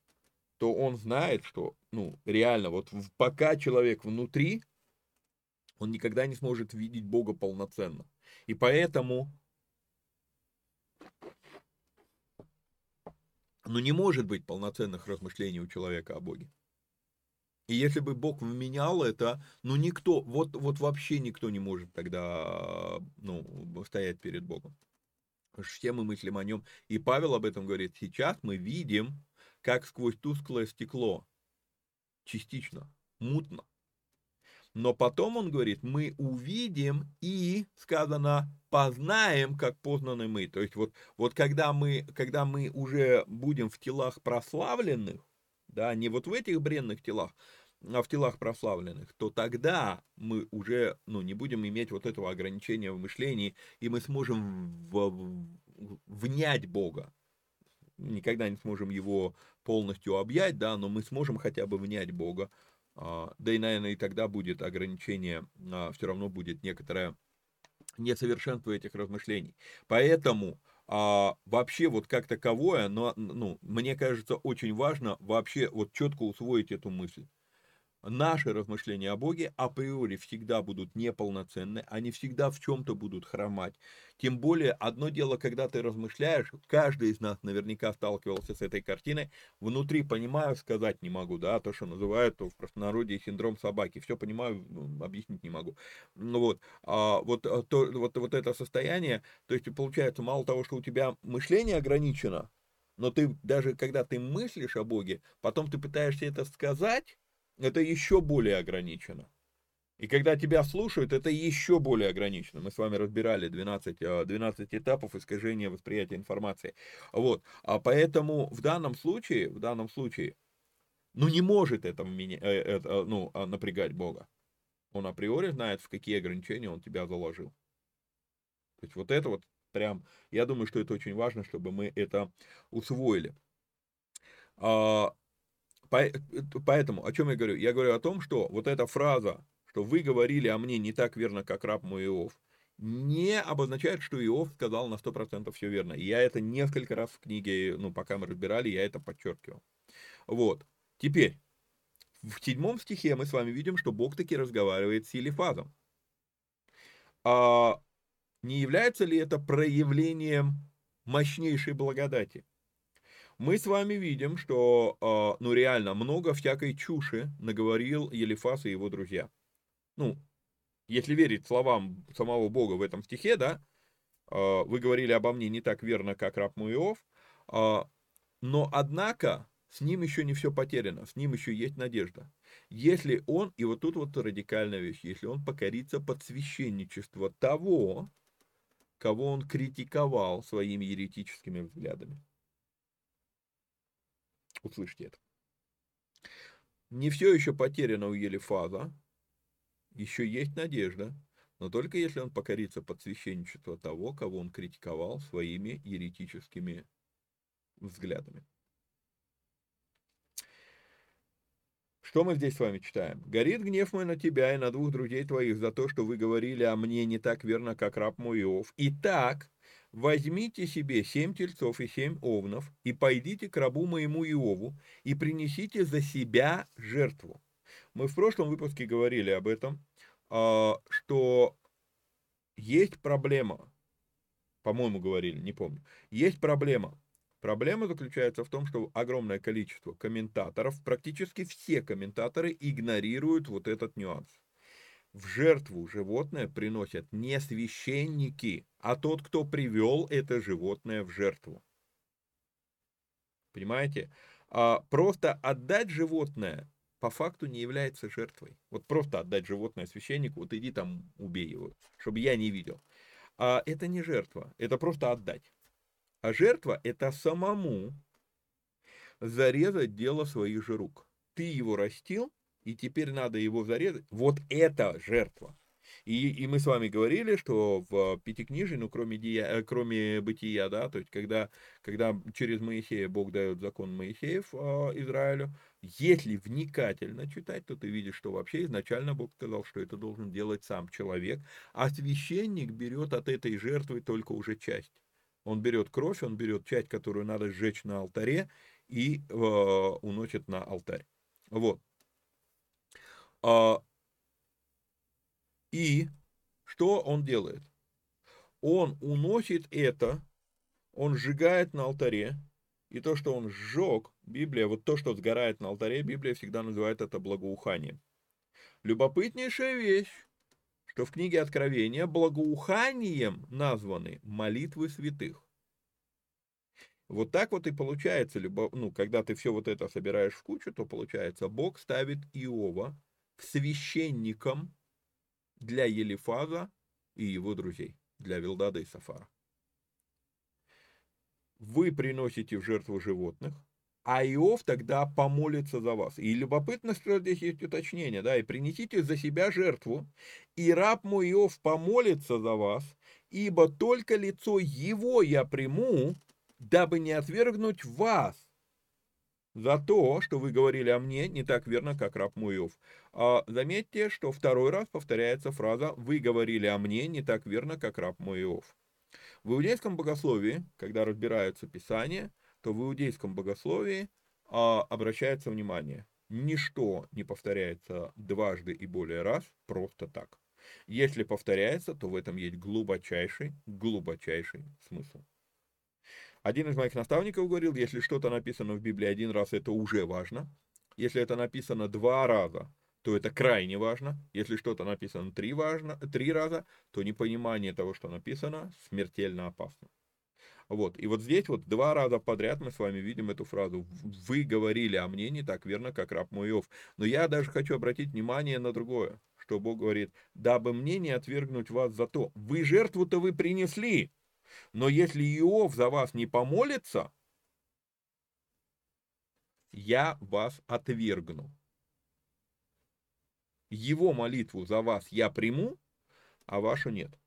[SPEAKER 2] то он знает, что, ну, реально, вот пока человек внутри, он никогда не сможет видеть Бога полноценно. И поэтому, ну, не может быть полноценных размышлений у человека о Боге. И если бы Бог вменял это, ну никто, вот, вот вообще никто не может тогда, ну, стоять перед Богом. Все мы мыслим о нем. И Павел об этом говорит. Сейчас мы видим, как сквозь тусклое стекло. Частично, мутно. Но потом он говорит, мы увидим и, сказано, познаем, как познаны мы. То есть вот, вот когда, мы, когда мы уже будем в телах прославленных, да, не вот в этих бренных телах, а в телах прославленных, то тогда мы уже ну, не будем иметь вот этого ограничения в мышлении, и мы сможем в, в, внять Бога. Никогда не сможем его полностью объять, да, но мы сможем хотя бы внять Бога. А, да и, наверное, и тогда будет ограничение, а, все равно будет некоторое несовершенство этих размышлений. Поэтому а, вообще вот как таковое, но, ну, мне кажется, очень важно вообще вот четко усвоить эту мысль наши размышления о Боге априори всегда будут неполноценны, они всегда в чем-то будут хромать. Тем более, одно дело, когда ты размышляешь, каждый из нас наверняка сталкивался с этой картиной, внутри понимаю, сказать не могу, да, то, что называют в простонародье синдром собаки, все понимаю, ну, объяснить не могу. Ну вот, а, вот, а, то, вот, вот это состояние, то есть получается, мало того, что у тебя мышление ограничено, но ты даже когда ты мыслишь о Боге, потом ты пытаешься это сказать, это еще более ограничено. И когда тебя слушают, это еще более ограничено. Мы с вами разбирали 12, 12 а, этапов искажения восприятия информации. Вот. А поэтому в данном случае, в данном случае, ну не может это, это э, ну, а, напрягать Бога. Он априори знает, в какие ограничения он тебя заложил. То есть вот это вот прям, я думаю, что это очень важно, чтобы мы это усвоили. А, Поэтому, о чем я говорю? Я говорю о том, что вот эта фраза, что вы говорили о мне не так верно, как раб мой Иов, не обозначает, что Иов сказал на 100% все верно. И я это несколько раз в книге, ну, пока мы разбирали, я это подчеркивал. Вот. Теперь, в седьмом стихе мы с вами видим, что Бог таки разговаривает с Елифазом. А не является ли это проявлением мощнейшей благодати? Мы с вами видим, что, а, ну, реально много всякой чуши наговорил Елифас и его друзья. Ну, если верить словам самого Бога в этом стихе, да, а, вы говорили обо мне не так верно, как раб мой а, но, однако, с ним еще не все потеряно, с ним еще есть надежда. Если он, и вот тут вот радикальная вещь, если он покорится под священничество того, кого он критиковал своими еретическими взглядами. Услышьте это. Не все еще потеряно у Елифаза, еще есть надежда, но только если он покорится под священничество того, кого он критиковал своими еретическими взглядами. Что мы здесь с вами читаем? «Горит гнев мой на тебя и на двух друзей твоих за то, что вы говорили о мне не так верно, как раб мой Иов. Итак, возьмите себе семь тельцов и семь овнов, и пойдите к рабу моему Иову, и принесите за себя жертву». Мы в прошлом выпуске говорили об этом, а, что есть проблема, по-моему, говорили, не помню, есть проблема. Проблема заключается в том, что огромное количество комментаторов, практически все комментаторы игнорируют вот этот нюанс. В жертву животное приносят не священники, а тот, кто привел это животное в жертву. Понимаете? А просто отдать животное по факту не является жертвой. Вот просто отдать животное священнику, вот иди там убей его, чтобы я не видел. А это не жертва, это просто отдать. А жертва – это самому зарезать дело своих же рук. Ты его растил, и теперь надо его зарезать. Вот это жертва. И, и мы с вами говорили, что в Пятикнижии, ну, кроме, дия, э, кроме бытия, да, то есть, когда, когда через Моисея Бог дает закон Моисеев э, Израилю, если вникательно читать, то ты видишь, что вообще изначально Бог сказал, что это должен делать сам человек, а священник берет от этой жертвы только уже часть. Он берет кровь, он берет часть, которую надо сжечь на алтаре, и э, уносит на алтарь. Вот. А, и что он делает? Он уносит это, он сжигает на алтаре, и то, что он сжег, Библия, вот то, что сгорает на алтаре, Библия всегда называет это благоуханием. Любопытнейшая вещь, что в книге Откровения благоуханием названы молитвы святых. Вот так вот и получается, ну, когда ты все вот это собираешь в кучу, то получается, Бог ставит Иова священником для Елифаза и его друзей, для Вилдада и Сафара. Вы приносите в жертву животных, а Иов тогда помолится за вас. И любопытно, что здесь есть уточнение, да, и принесите за себя жертву, и раб мой Иов помолится за вас, ибо только лицо его я приму, дабы не отвергнуть вас за то, что вы говорили о мне не так верно, как раб Иов. А заметьте, что второй раз повторяется фраза «Вы говорили о мне не так верно, как раб Иов». В иудейском богословии, когда разбираются Писания, то в иудейском богословии а, обращается внимание, ничто не повторяется дважды и более раз просто так. Если повторяется, то в этом есть глубочайший, глубочайший смысл. Один из моих наставников говорил, если что-то написано в Библии один раз, это уже важно. Если это написано два раза, то это крайне важно. Если что-то написано три, важно, три раза, то непонимание того, что написано, смертельно опасно. Вот, и вот здесь вот два раза подряд мы с вами видим эту фразу. Вы говорили о мне не так верно, как раб мой. Но я даже хочу обратить внимание на другое, что Бог говорит, дабы мне не отвергнуть вас за то. Вы жертву-то вы принесли, но если Иов за вас не помолится, я вас отвергну. Его молитву за вас я приму, а вашу нет.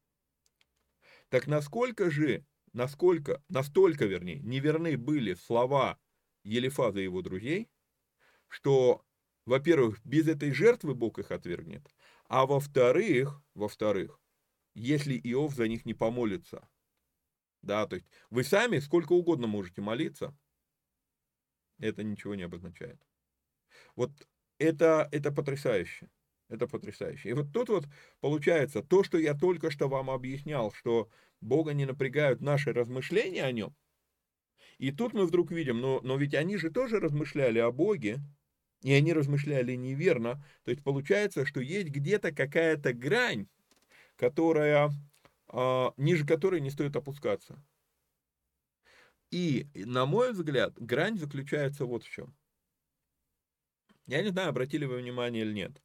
[SPEAKER 2] Так насколько же насколько, настолько, вернее, неверны были слова Елифаза и его друзей, что, во-первых, без этой жертвы Бог их отвергнет, а во-вторых, во-вторых, если Иов за них не помолится, да, то есть вы сами сколько угодно можете молиться, это ничего не обозначает. Вот это, это потрясающе. Это потрясающе. И вот тут вот получается то, что я только что вам объяснял, что Бога не напрягают наши размышления о нем. И тут мы вдруг видим, но, но ведь они же тоже размышляли о Боге, и они размышляли неверно. То есть получается, что есть где-то какая-то грань, которая, ниже которой не стоит опускаться. И, на мой взгляд, грань заключается вот в чем. Я не знаю, обратили вы внимание или нет.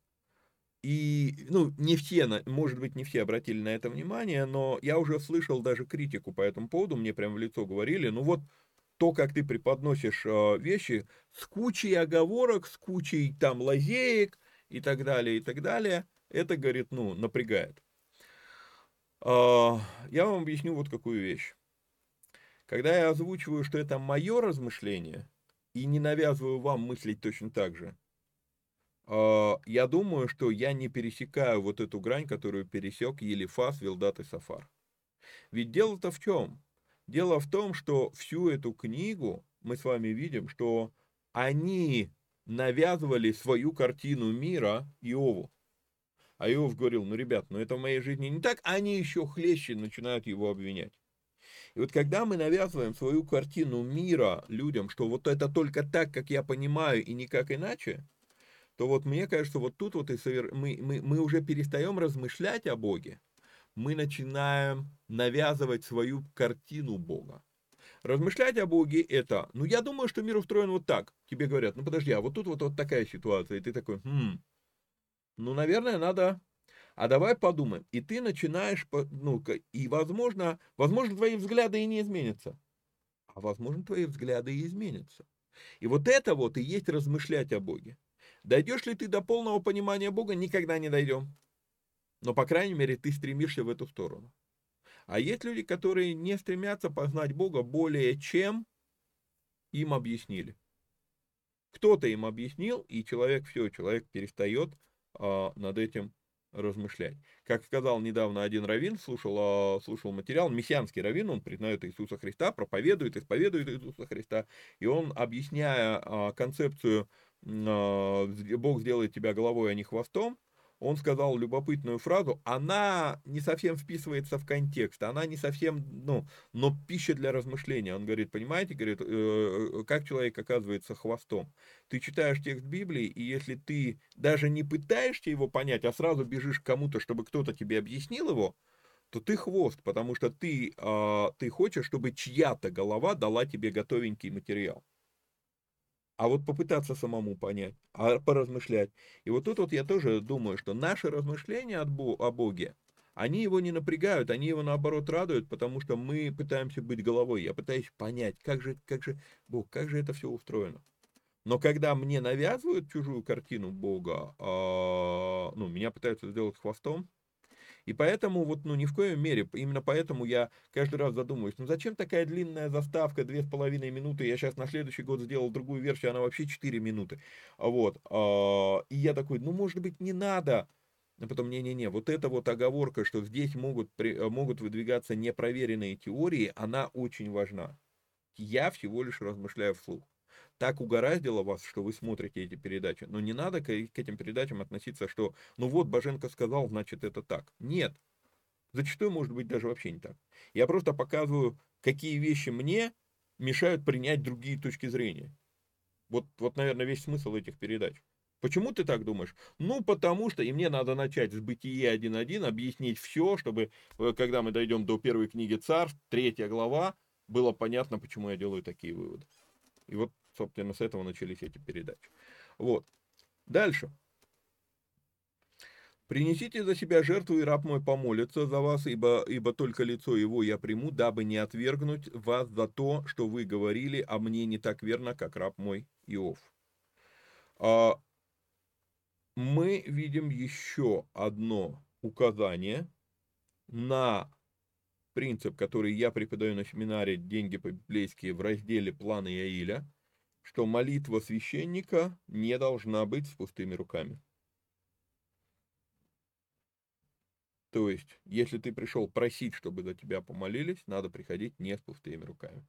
[SPEAKER 2] И, ну, не все, может быть, не все обратили на это внимание, но я уже слышал даже критику по этому поводу, мне прям в лицо говорили, ну вот, то, как ты преподносишь э, вещи с кучей оговорок, с кучей там лазеек и так далее, и так далее, это, говорит, ну, напрягает. Э, я вам объясню вот какую вещь. Когда я озвучиваю, что это мое размышление, и не навязываю вам мыслить точно так же, а, я думаю, что я не пересекаю вот эту грань, которую пересек Елифас, Вилдат и Сафар. Ведь дело-то в чем? Дело в том, что всю эту книгу мы с вами видим, что они навязывали свою картину мира Иову. А Иов говорил, ну, ребят, ну это в моей жизни не так, они еще хлеще начинают его обвинять. И вот когда мы навязываем свою картину мира людям, что вот это только так, как я понимаю, и никак иначе, то вот мне кажется, вот тут вот и совер... мы, мы, мы уже перестаем размышлять о Боге, мы начинаем навязывать свою картину Бога. Размышлять о Боге это, ну я думаю, что мир устроен вот так. Тебе говорят, ну подожди, а вот тут вот, вот такая ситуация, и ты такой, хм, ну наверное надо, а давай подумаем. И ты начинаешь, ну и возможно, возможно твои взгляды и не изменятся, а возможно твои взгляды и изменятся. И вот это вот и есть размышлять о Боге. Дойдешь ли ты до полного понимания Бога, никогда не дойдем. Но, по крайней мере, ты стремишься в эту сторону. А есть люди, которые не стремятся познать Бога более чем им объяснили. Кто-то им объяснил, и человек, все, человек перестает над этим размышлять. Как сказал недавно один раввин, слушал, а, слушал материал, мессианский раввин, он признает Иисуса Христа, проповедует, исповедует Иисуса Христа, и он, объясняя а, концепцию а, Бог сделает тебя головой, а не хвостом, он сказал любопытную фразу, она не совсем вписывается в контекст, она не совсем, ну, но пища для размышления. Он говорит, понимаете, говорит, «Э, э, как человек оказывается хвостом. Ты читаешь текст Библии, и если ты даже не пытаешься его понять, а сразу бежишь к кому-то, чтобы кто-то тебе объяснил его, то ты хвост, потому что ты, а, ты хочешь, чтобы чья-то голова дала тебе готовенький материал а вот попытаться самому понять, а поразмышлять. И вот тут вот я тоже думаю, что наши размышления о Боге, они его не напрягают, они его наоборот радуют, потому что мы пытаемся быть головой. Я пытаюсь понять, как же, как же Бог, как же это все устроено. Но когда мне навязывают чужую картину Бога, э, ну, меня пытаются сделать хвостом, и поэтому вот, ну, ни в коем мере, именно поэтому я каждый раз задумываюсь, ну, зачем такая длинная заставка, две с половиной минуты, я сейчас на следующий год сделал другую версию, она вообще 4 минуты, вот, а, и я такой, ну, может быть, не надо, а потом, не-не-не, вот эта вот оговорка, что здесь могут, могут выдвигаться непроверенные теории, она очень важна. Я всего лишь размышляю вслух так угораздило вас, что вы смотрите эти передачи. Но не надо к, к этим передачам относиться, что ну вот Боженко сказал, значит это так. Нет. Зачастую может быть даже вообще не так. Я просто показываю, какие вещи мне мешают принять другие точки зрения. Вот, вот, наверное, весь смысл этих передач. Почему ты так думаешь? Ну, потому что, и мне надо начать с Бытие 1.1, объяснить все, чтобы, э, когда мы дойдем до первой книги Царств, третья глава, было понятно, почему я делаю такие выводы. И вот Собственно, с этого начались эти передачи. Вот. Дальше. Принесите за себя жертву, и раб мой помолится за вас, ибо, ибо только лицо его я приму, дабы не отвергнуть вас за то, что вы говорили, а мне не так верно, как раб мой Иов. А, мы видим еще одно указание на принцип, который я преподаю на семинаре «Деньги по-библейски» в разделе «Планы Яиля», что молитва священника не должна быть с пустыми руками. То есть, если ты пришел просить, чтобы за тебя помолились, надо приходить не с пустыми руками.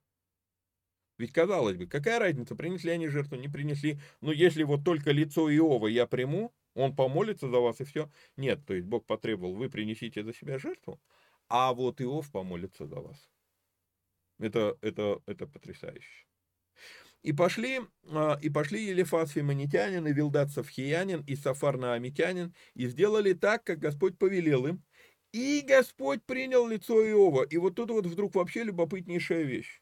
[SPEAKER 2] Ведь, казалось бы, какая разница, принесли они жертву, не принесли. Но если вот только лицо Иова я приму, он помолится за вас и все. Нет, то есть Бог потребовал, вы принесите за себя жертву, а вот Иов помолится за вас. Это, это, это потрясающе. И пошли, а, и пошли Елифас Фимонитянин, и Вилдат Савхиянин, и Сафар Наамитянин, и сделали так, как Господь повелел им. И Господь принял лицо Иова. И вот тут вот вдруг вообще любопытнейшая вещь.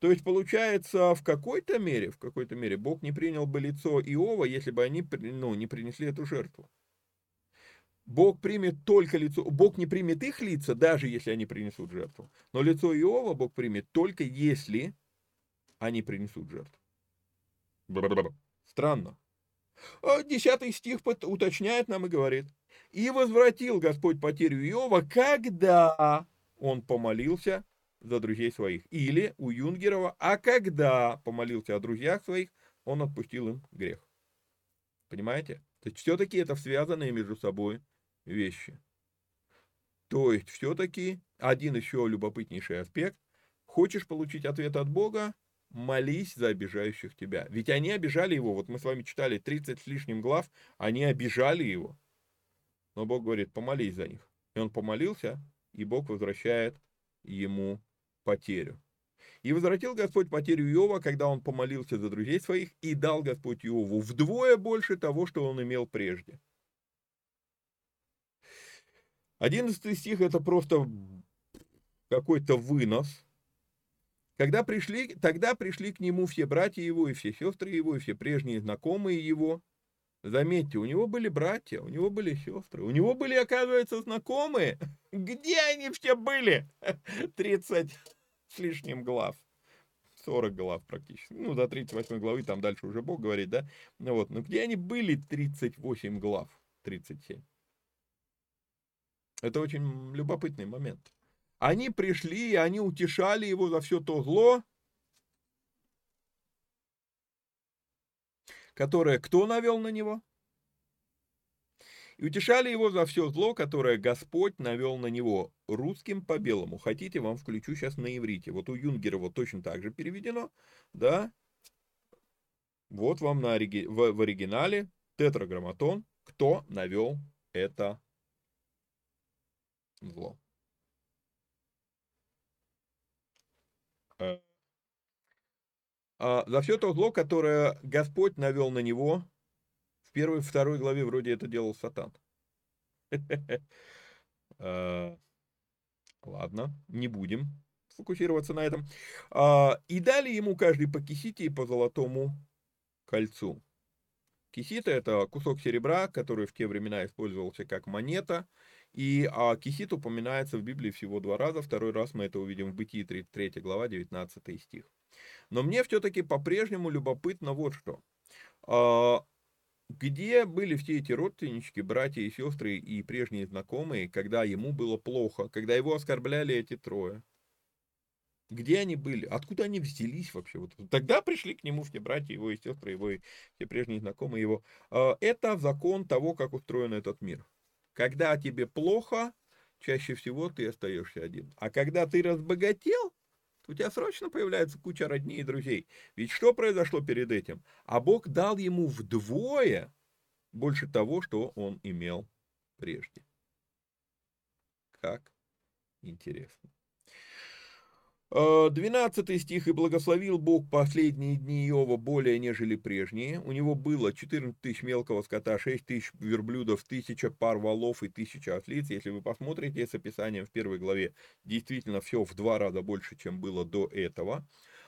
[SPEAKER 2] То есть получается, в какой-то мере, в какой-то мере Бог не принял бы лицо Иова, если бы они ну, не принесли эту жертву. Бог примет только лицо, Бог не примет их лица, даже если они принесут жертву. Но лицо Иова Бог примет только если они принесут жертву. Странно. А десятый стих уточняет нам и говорит. «И возвратил Господь потерю Иова, когда он помолился за друзей своих». Или у Юнгерова, а когда помолился о друзьях своих, он отпустил им грех. Понимаете? То есть все-таки это связанные между собой вещи. То есть все-таки один еще любопытнейший аспект. Хочешь получить ответ от Бога, молись за обижающих тебя. Ведь они обижали его. Вот мы с вами читали 30 с лишним глав, они обижали его. Но Бог говорит, помолись за них. И он помолился, и Бог возвращает ему потерю. И возвратил Господь потерю Иова, когда он помолился за друзей своих, и дал Господь Иову вдвое больше того, что он имел прежде. Одиннадцатый стих это просто какой-то вынос. Когда пришли, тогда пришли к нему все братья его, и все сестры его, и все прежние знакомые его. Заметьте, у него были братья, у него были сестры, у него были, оказывается, знакомые. Где они все были? 30 с лишним глав. 40 глав практически. Ну, до 38 главы, там дальше уже Бог говорит, да? Ну вот, но где они были 38 глав? 37. Это очень любопытный момент. Они пришли, и они утешали его за все то зло, которое кто навел на него? И утешали его за все зло, которое Господь навел на него русским по белому. Хотите, вам включу сейчас на иврите. Вот у Юнгерова точно так же переведено, да? Вот вам на ориги... в, в оригинале тетраграмматон, кто навел это зло. Э, а, за все то зло, которое Господь навел на него, в первой второй главе вроде это делал Сатан. Э, ладно, не будем фокусироваться на этом. А, и дали ему каждый по кисите и по золотому кольцу. Кисита это кусок серебра, который в те времена использовался как монета. И а, кисит упоминается в Библии всего два раза. Второй раз мы это увидим в Бытии 33 глава, 19 стих. Но мне все-таки по-прежнему любопытно вот что. А, где были все эти родственнички, братья и сестры и прежние знакомые, когда ему было плохо, когда его оскорбляли эти трое? Где они были? Откуда они взялись вообще? Вот тогда пришли к нему все братья его и сестры его, и все прежние знакомые его. А, это закон того, как устроен этот мир. Когда тебе плохо, чаще всего ты остаешься один. А когда ты разбогател, у тебя срочно появляется куча родней и друзей. Ведь что произошло перед этим? А Бог дал ему вдвое больше того, что он имел прежде. Как интересно. 12 э, стих. «И благословил Бог последние дни Иова более, нежели прежние. У него было 14 тысяч мелкого скота, 6 тысяч верблюдов, тысяча пар валов и тысяча ослиц». Если вы посмотрите с описанием в первой главе, действительно все в два раза больше, чем было до этого.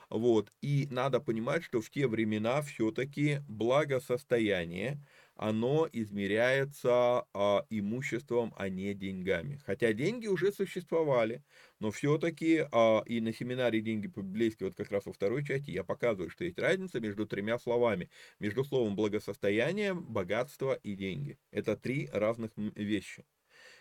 [SPEAKER 2] Вот. И надо понимать, что в те времена все-таки благосостояние, оно измеряется а, имуществом, а не деньгами. Хотя деньги уже существовали, но все-таки а, и на семинаре «Деньги по-библейски», вот как раз во второй части, я показываю, что есть разница между тремя словами. Между словом благосостояние, богатство и деньги. Это три разных вещи.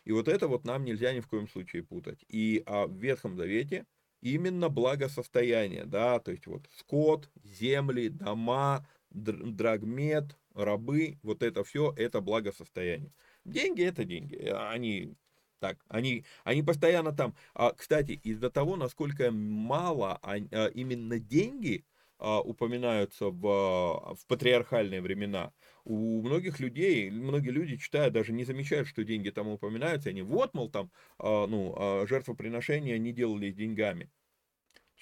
[SPEAKER 2] И вот это вот нам нельзя ни в коем случае путать. И а, в Ветхом Завете именно благосостояние, да, то есть вот скот, земли, дома, драгмет, рабы, вот это все, это благосостояние. Деньги это деньги, они так, они, они постоянно там. А, кстати, из-за того, насколько мало а, а, именно деньги а, упоминаются в, в патриархальные времена, у многих людей, многие люди читают, даже не замечают, что деньги там упоминаются, они вот, мол, там, а, ну, а, жертвоприношения не делали деньгами.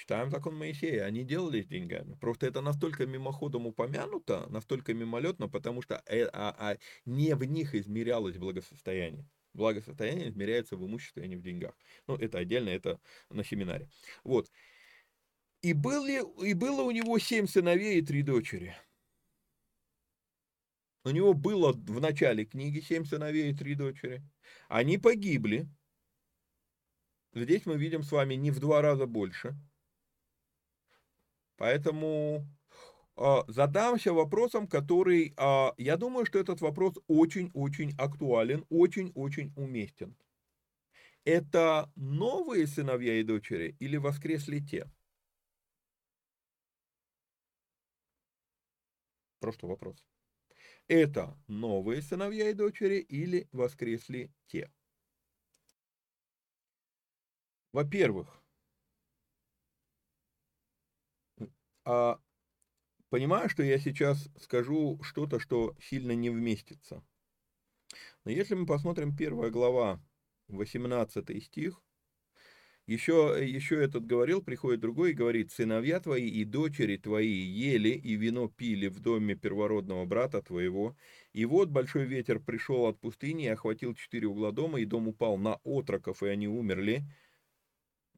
[SPEAKER 2] Читаем закон Моисея, они делали с деньгами. Просто это настолько мимоходом упомянуто, настолько мимолетно, потому что э, а, а, не в них измерялось благосостояние. Благосостояние измеряется в имуществе, а не в деньгах. Ну, это отдельно, это на семинаре. Вот. И, были, и было у него семь сыновей и три дочери. У него было в начале книги семь сыновей и три дочери. Они погибли. Здесь мы видим с вами не в два раза больше – Поэтому э, задамся вопросом, который, э, я думаю, что этот вопрос очень-очень актуален, очень-очень уместен. Это новые сыновья и дочери или воскресли те? Просто вопрос. это новые сыновья и дочери или воскресли те? Во-первых, а, понимаю, что я сейчас скажу что-то, что сильно не вместится. Но если мы посмотрим первая глава, 18 стих, еще, еще этот говорил, приходит другой и говорит, «Сыновья твои и дочери твои ели и вино пили в доме первородного брата твоего, и вот большой ветер пришел от пустыни и охватил четыре угла дома, и дом упал на отроков, и они умерли».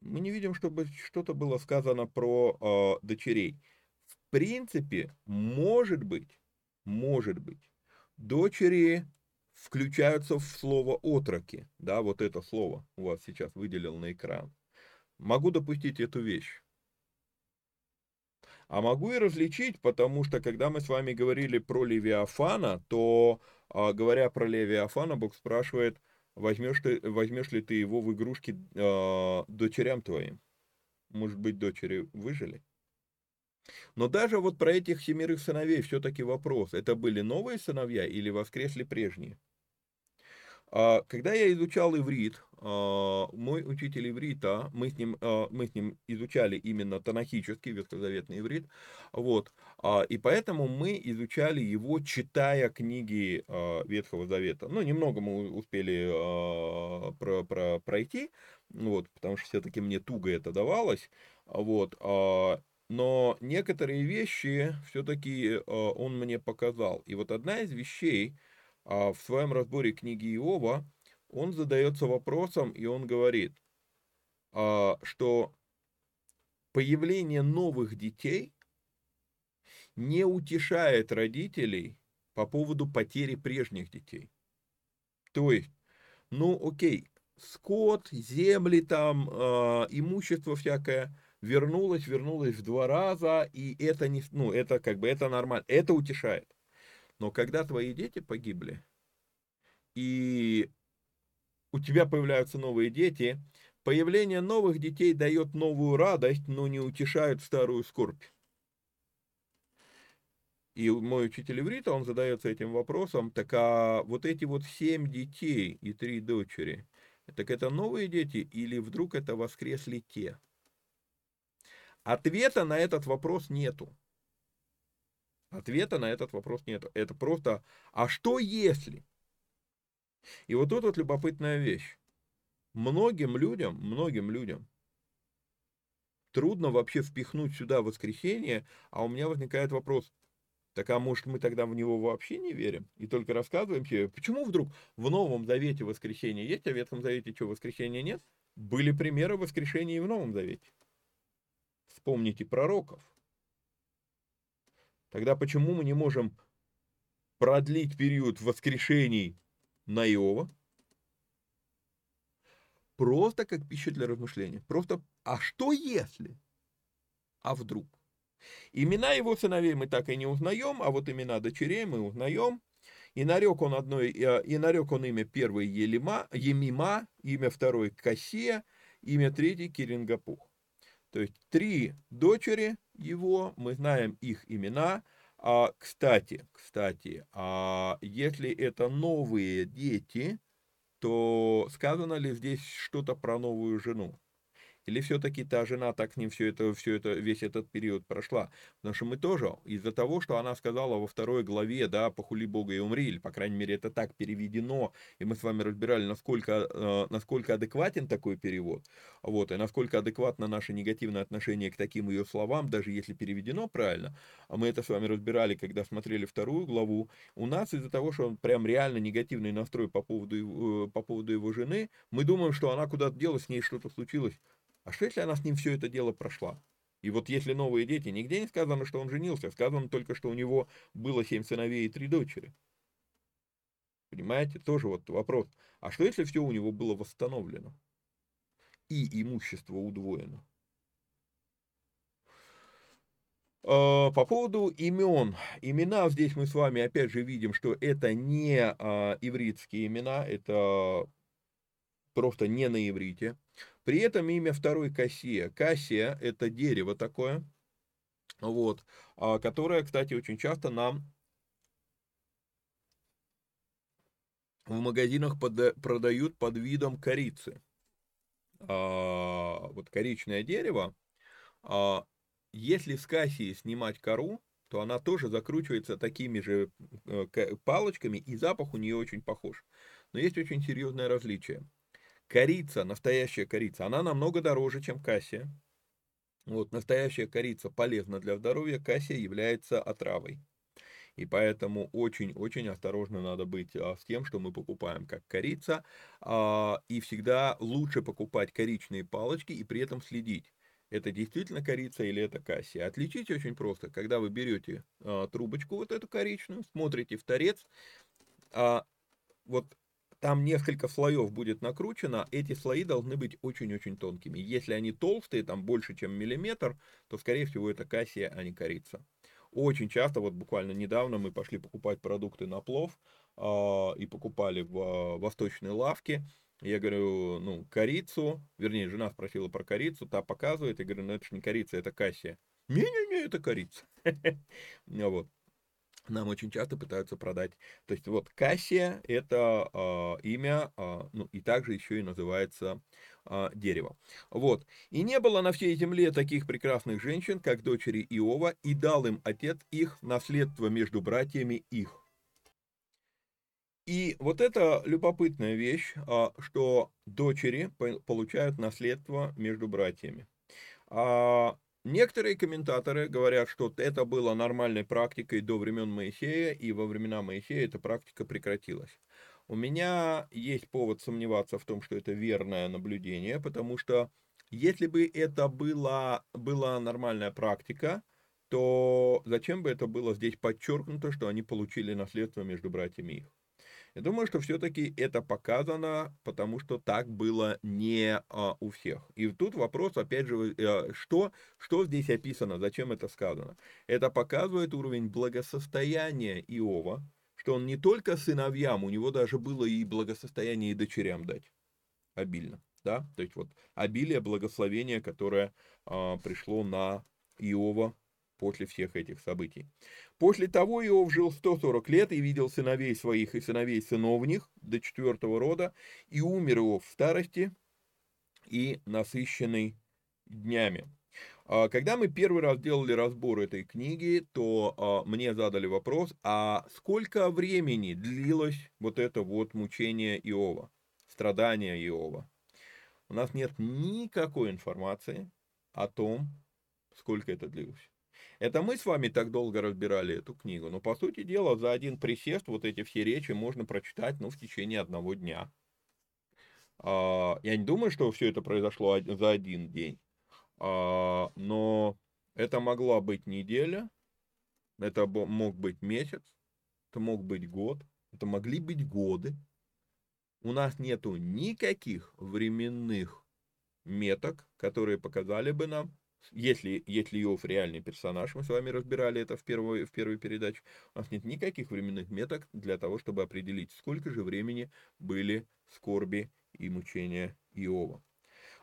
[SPEAKER 2] Мы не видим, чтобы что-то было сказано про э, дочерей. В принципе, может быть, может быть, дочери включаются в слово «отроки». Да, вот это слово у вас сейчас выделил на экран. Могу допустить эту вещь. А могу и различить, потому что когда мы с вами говорили про Левиафана, то, а, говоря про Левиафана, Бог спрашивает, возьмешь, ты, возьмешь ли ты его в игрушки э, дочерям твоим? Может быть, дочери выжили? Но даже вот про этих семерых сыновей все-таки вопрос. Это были новые сыновья или воскресли прежние? А, когда я изучал иврит, а, мой учитель иврита, мы с ним, а, мы с ним изучали именно танахический ветхозаветный иврит, вот, и поэтому мы изучали его, читая книги Ветхого Завета. Ну, немного мы успели про, про, пройти, вот, потому что все-таки мне туго это давалось, вот, но некоторые вещи все-таки он мне показал. И вот одна из вещей, в своем разборе книги Иова он задается вопросом, и он говорит, а, что появление новых детей не утешает родителей по поводу потери прежних детей. То есть, ну окей, скот, земли там, э, имущество всякое вернулось, вернулось в два раза, и это не, ну это как бы это нормально, это утешает. Но когда твои дети погибли, и у тебя появляются новые дети, появление новых детей дает новую радость, но не утешает старую скорбь. И мой учитель иврита, он задается этим вопросом, так а вот эти вот семь детей и три дочери, так это новые дети или вдруг это воскресли те? Ответа на этот вопрос нету. Ответа на этот вопрос нет. Это просто, а что если? И вот тут вот любопытная вещь. Многим людям, многим людям трудно вообще впихнуть сюда воскресенье, а у меня возникает вопрос, так а может мы тогда в него вообще не верим и только рассказываем себе, почему вдруг в Новом Завете воскресенье есть, а в Ветхом Завете что, воскресенья нет? Были примеры воскрешения и в Новом Завете. Вспомните пророков. Тогда почему мы не можем продлить период воскрешений на Иова? Просто как пища для размышления. Просто, а что если? А вдруг? Имена его сыновей мы так и не узнаем, а вот имена дочерей мы узнаем. И нарек он одной, э, и нарек он имя первой Елима, Емима, имя второй Кассия, имя третьей Кирингапух. То есть три дочери его, мы знаем их имена. А, кстати, кстати, а если это новые дети, то сказано ли здесь что-то про новую жену? Или все-таки та жена так с ним все это, все это, весь этот период прошла? Потому что мы тоже, из-за того, что она сказала во второй главе, да, похули Бога и умри, или, по крайней мере, это так переведено, и мы с вами разбирали, насколько, э, насколько адекватен такой перевод, вот, и насколько адекватно наше негативное отношение к таким ее словам, даже если переведено правильно, а мы это с вами разбирали, когда смотрели вторую главу, у нас из-за того, что он прям реально негативный настрой по поводу, э, по поводу его жены, мы думаем, что она куда-то делась, с ней что-то случилось, а что, если она с ним все это дело прошла? И вот если новые дети, нигде не сказано, что он женился, сказано только, что у него было семь сыновей и три дочери. Понимаете, тоже вот вопрос. А что, если все у него было восстановлено? И имущество удвоено? А, по поводу имен. Имена здесь мы с вами опять же видим, что это не а, ивритские имена, это просто не на иврите. При этом имя второй Кассия. Кассия – это дерево такое, вот, а, которое, кстати, очень часто нам в магазинах пода- продают под видом корицы. А, вот коричное дерево, а, если с кассии снимать кору, то она тоже закручивается такими же э, палочками, и запах у нее очень похож. Но есть очень серьезное различие. Корица, настоящая корица, она намного дороже, чем кассия. Вот, настоящая корица полезна для здоровья, кассия является отравой. И поэтому очень-очень осторожно надо быть а, с тем, что мы покупаем как корица. А, и всегда лучше покупать коричные палочки и при этом следить. Это действительно корица или это кассия. Отличить очень просто. Когда вы берете а, трубочку вот эту коричную, смотрите в торец, вот там несколько слоев будет накручено, эти слои должны быть очень-очень тонкими. Если они толстые, там больше, чем миллиметр, то, скорее всего, это кассия, а не корица. Очень часто, вот буквально недавно мы пошли покупать продукты на плов э, и покупали в э, восточной лавке. Я говорю, ну, корицу, вернее, жена спросила про корицу, та показывает, я говорю, ну это же не корица, это кассия. Не-не-не, это корица. Вот нам очень часто пытаются продать. То есть вот Кассия – это э, имя, э, ну и также еще и называется э, дерево. Вот. И не было на всей земле таких прекрасных женщин, как дочери Иова, и дал им отец их наследство между братьями их. И вот это любопытная вещь, что дочери получают наследство между братьями. Некоторые комментаторы говорят, что это было нормальной практикой до времен Моисея, и во времена Моисея эта практика прекратилась. У меня есть повод сомневаться в том, что это верное наблюдение, потому что если бы это была, была нормальная практика, то зачем бы это было здесь подчеркнуто, что они получили наследство между братьями их? Я думаю, что все-таки это показано, потому что так было не а, у всех. И тут вопрос, опять же, а, что, что здесь описано, зачем это сказано. Это показывает уровень благосостояния Иова, что он не только сыновьям, у него даже было и благосостояние и дочерям дать обильно. Да? То есть вот обилие благословения, которое а, пришло на Иова после всех этих событий. После того Иов жил 140 лет и видел сыновей своих и сыновей сыновних до четвертого рода, и умер Иов в старости и насыщенный днями. А, когда мы первый раз делали разбор этой книги, то а, мне задали вопрос, а сколько времени длилось вот это вот мучение Иова, страдание Иова? У нас нет никакой информации о том, сколько это длилось. Это мы с вами так долго разбирали эту книгу, но по сути дела за один присест вот эти все речи можно прочитать ну, в течение одного дня. А, я не думаю, что все это произошло за один день, а, но это могла быть неделя, это мог быть месяц, это мог быть год, это могли быть годы. У нас нету никаких временных меток, которые показали бы нам, если, если Иов реальный персонаж, мы с вами разбирали это в первой, в первой передаче, у нас нет никаких временных меток для того, чтобы определить, сколько же времени были скорби и мучения Иова.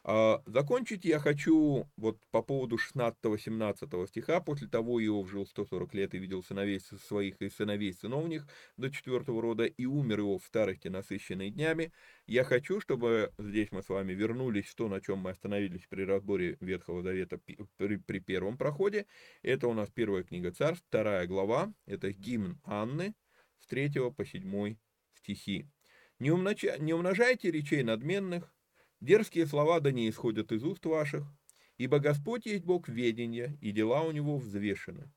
[SPEAKER 2] А, закончить я хочу вот по поводу 16-17 стиха. После того Иов жил 140 лет и видел сыновей своих и сыновей сыновних до четвертого рода, и умер Иов в старости, насыщенной днями. Я хочу, чтобы здесь мы с вами вернулись то, на чем мы остановились при разборе Ветхого Завета при, при первом проходе. Это у нас первая книга Царств, вторая глава, это гимн Анны с 3 по 7 стихи. Не умножайте речей надменных, Дерзкие слова да не исходят из уст ваших, ибо Господь есть Бог ведения, и дела у него взвешены.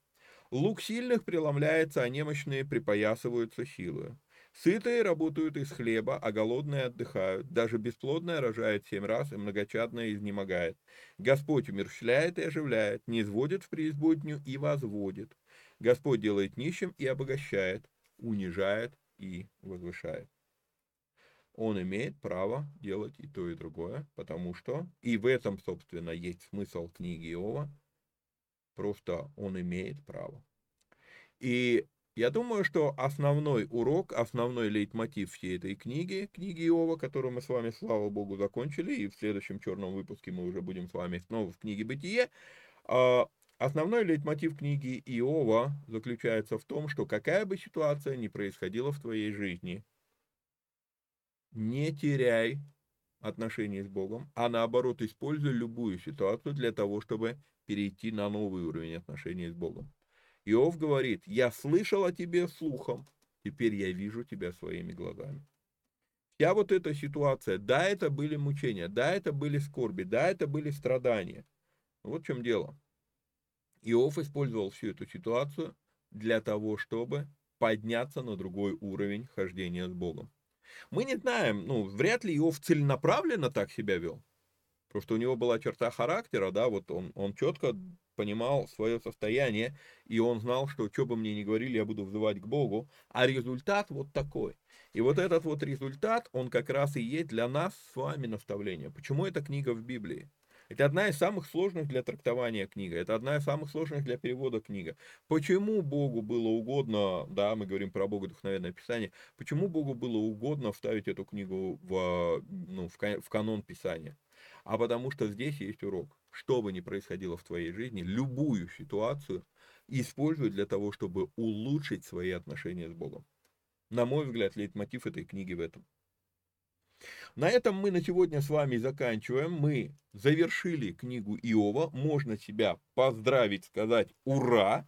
[SPEAKER 2] Лук сильных преломляется, а немощные припоясываются силою. Сытые работают из хлеба, а голодные отдыхают. Даже бесплодная рожает семь раз, и многочадная изнемогает. Господь умерщвляет и оживляет, не изводит в преизбоднюю и возводит. Господь делает нищим и обогащает, унижает и возвышает он имеет право делать и то, и другое, потому что, и в этом, собственно, есть смысл книги Иова, просто он имеет право. И я думаю, что основной урок, основной лейтмотив всей этой книги, книги Иова, которую мы с вами, слава богу, закончили, и в следующем черном выпуске мы уже будем с вами снова в книге «Бытие», а, Основной лейтмотив книги Иова заключается в том, что какая бы ситуация ни происходила в твоей жизни, не теряй отношения с Богом, а наоборот используй любую ситуацию для того, чтобы перейти на новый уровень отношений с Богом. Иов говорит, я слышал о тебе слухом, теперь я вижу тебя своими глазами. Вся вот эта ситуация, да, это были мучения, да, это были скорби, да, это были страдания. Вот в чем дело. Иов использовал всю эту ситуацию для того, чтобы подняться на другой уровень хождения с Богом. Мы не знаем, ну, вряд ли Иов целенаправленно так себя вел. Просто у него была черта характера, да, вот он, он четко понимал свое состояние, и он знал, что что бы мне ни говорили, я буду взывать к Богу, а результат вот такой. И вот этот вот результат, он как раз и есть для нас с вами наставление. Почему эта книга в Библии? Это одна из самых сложных для трактования книга, это одна из самых сложных для перевода книга. Почему Богу было угодно, да, мы говорим про Бога духовенное Писание, почему Богу было угодно вставить эту книгу в, ну, в канон Писания? А потому что здесь есть урок. Что бы ни происходило в твоей жизни, любую ситуацию используй для того, чтобы улучшить свои отношения с Богом. На мой взгляд, лейтмотив этой книги в этом. На этом мы на сегодня с вами заканчиваем. Мы завершили книгу Иова. Можно себя поздравить, сказать «Ура!».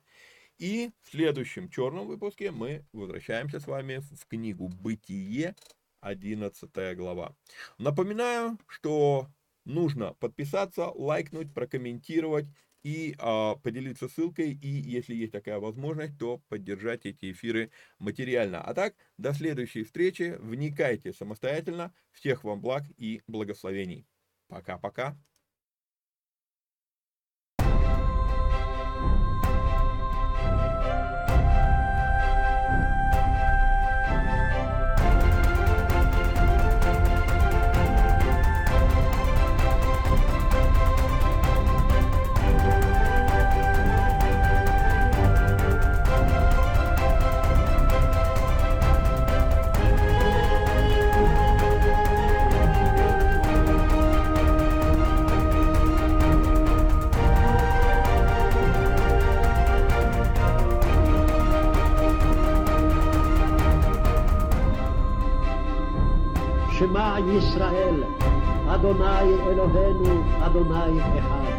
[SPEAKER 2] И в следующем черном выпуске мы возвращаемся с вами в книгу «Бытие», 11 глава. Напоминаю, что нужно подписаться, лайкнуть, прокомментировать и а, поделиться ссылкой, и если есть такая возможность, то поддержать эти эфиры материально. А так, до следующей встречи, вникайте самостоятельно, всех вам благ и благословений. Пока-пока.
[SPEAKER 3] שמע ישראל, אדוני אלוהינו, אדוני אחד.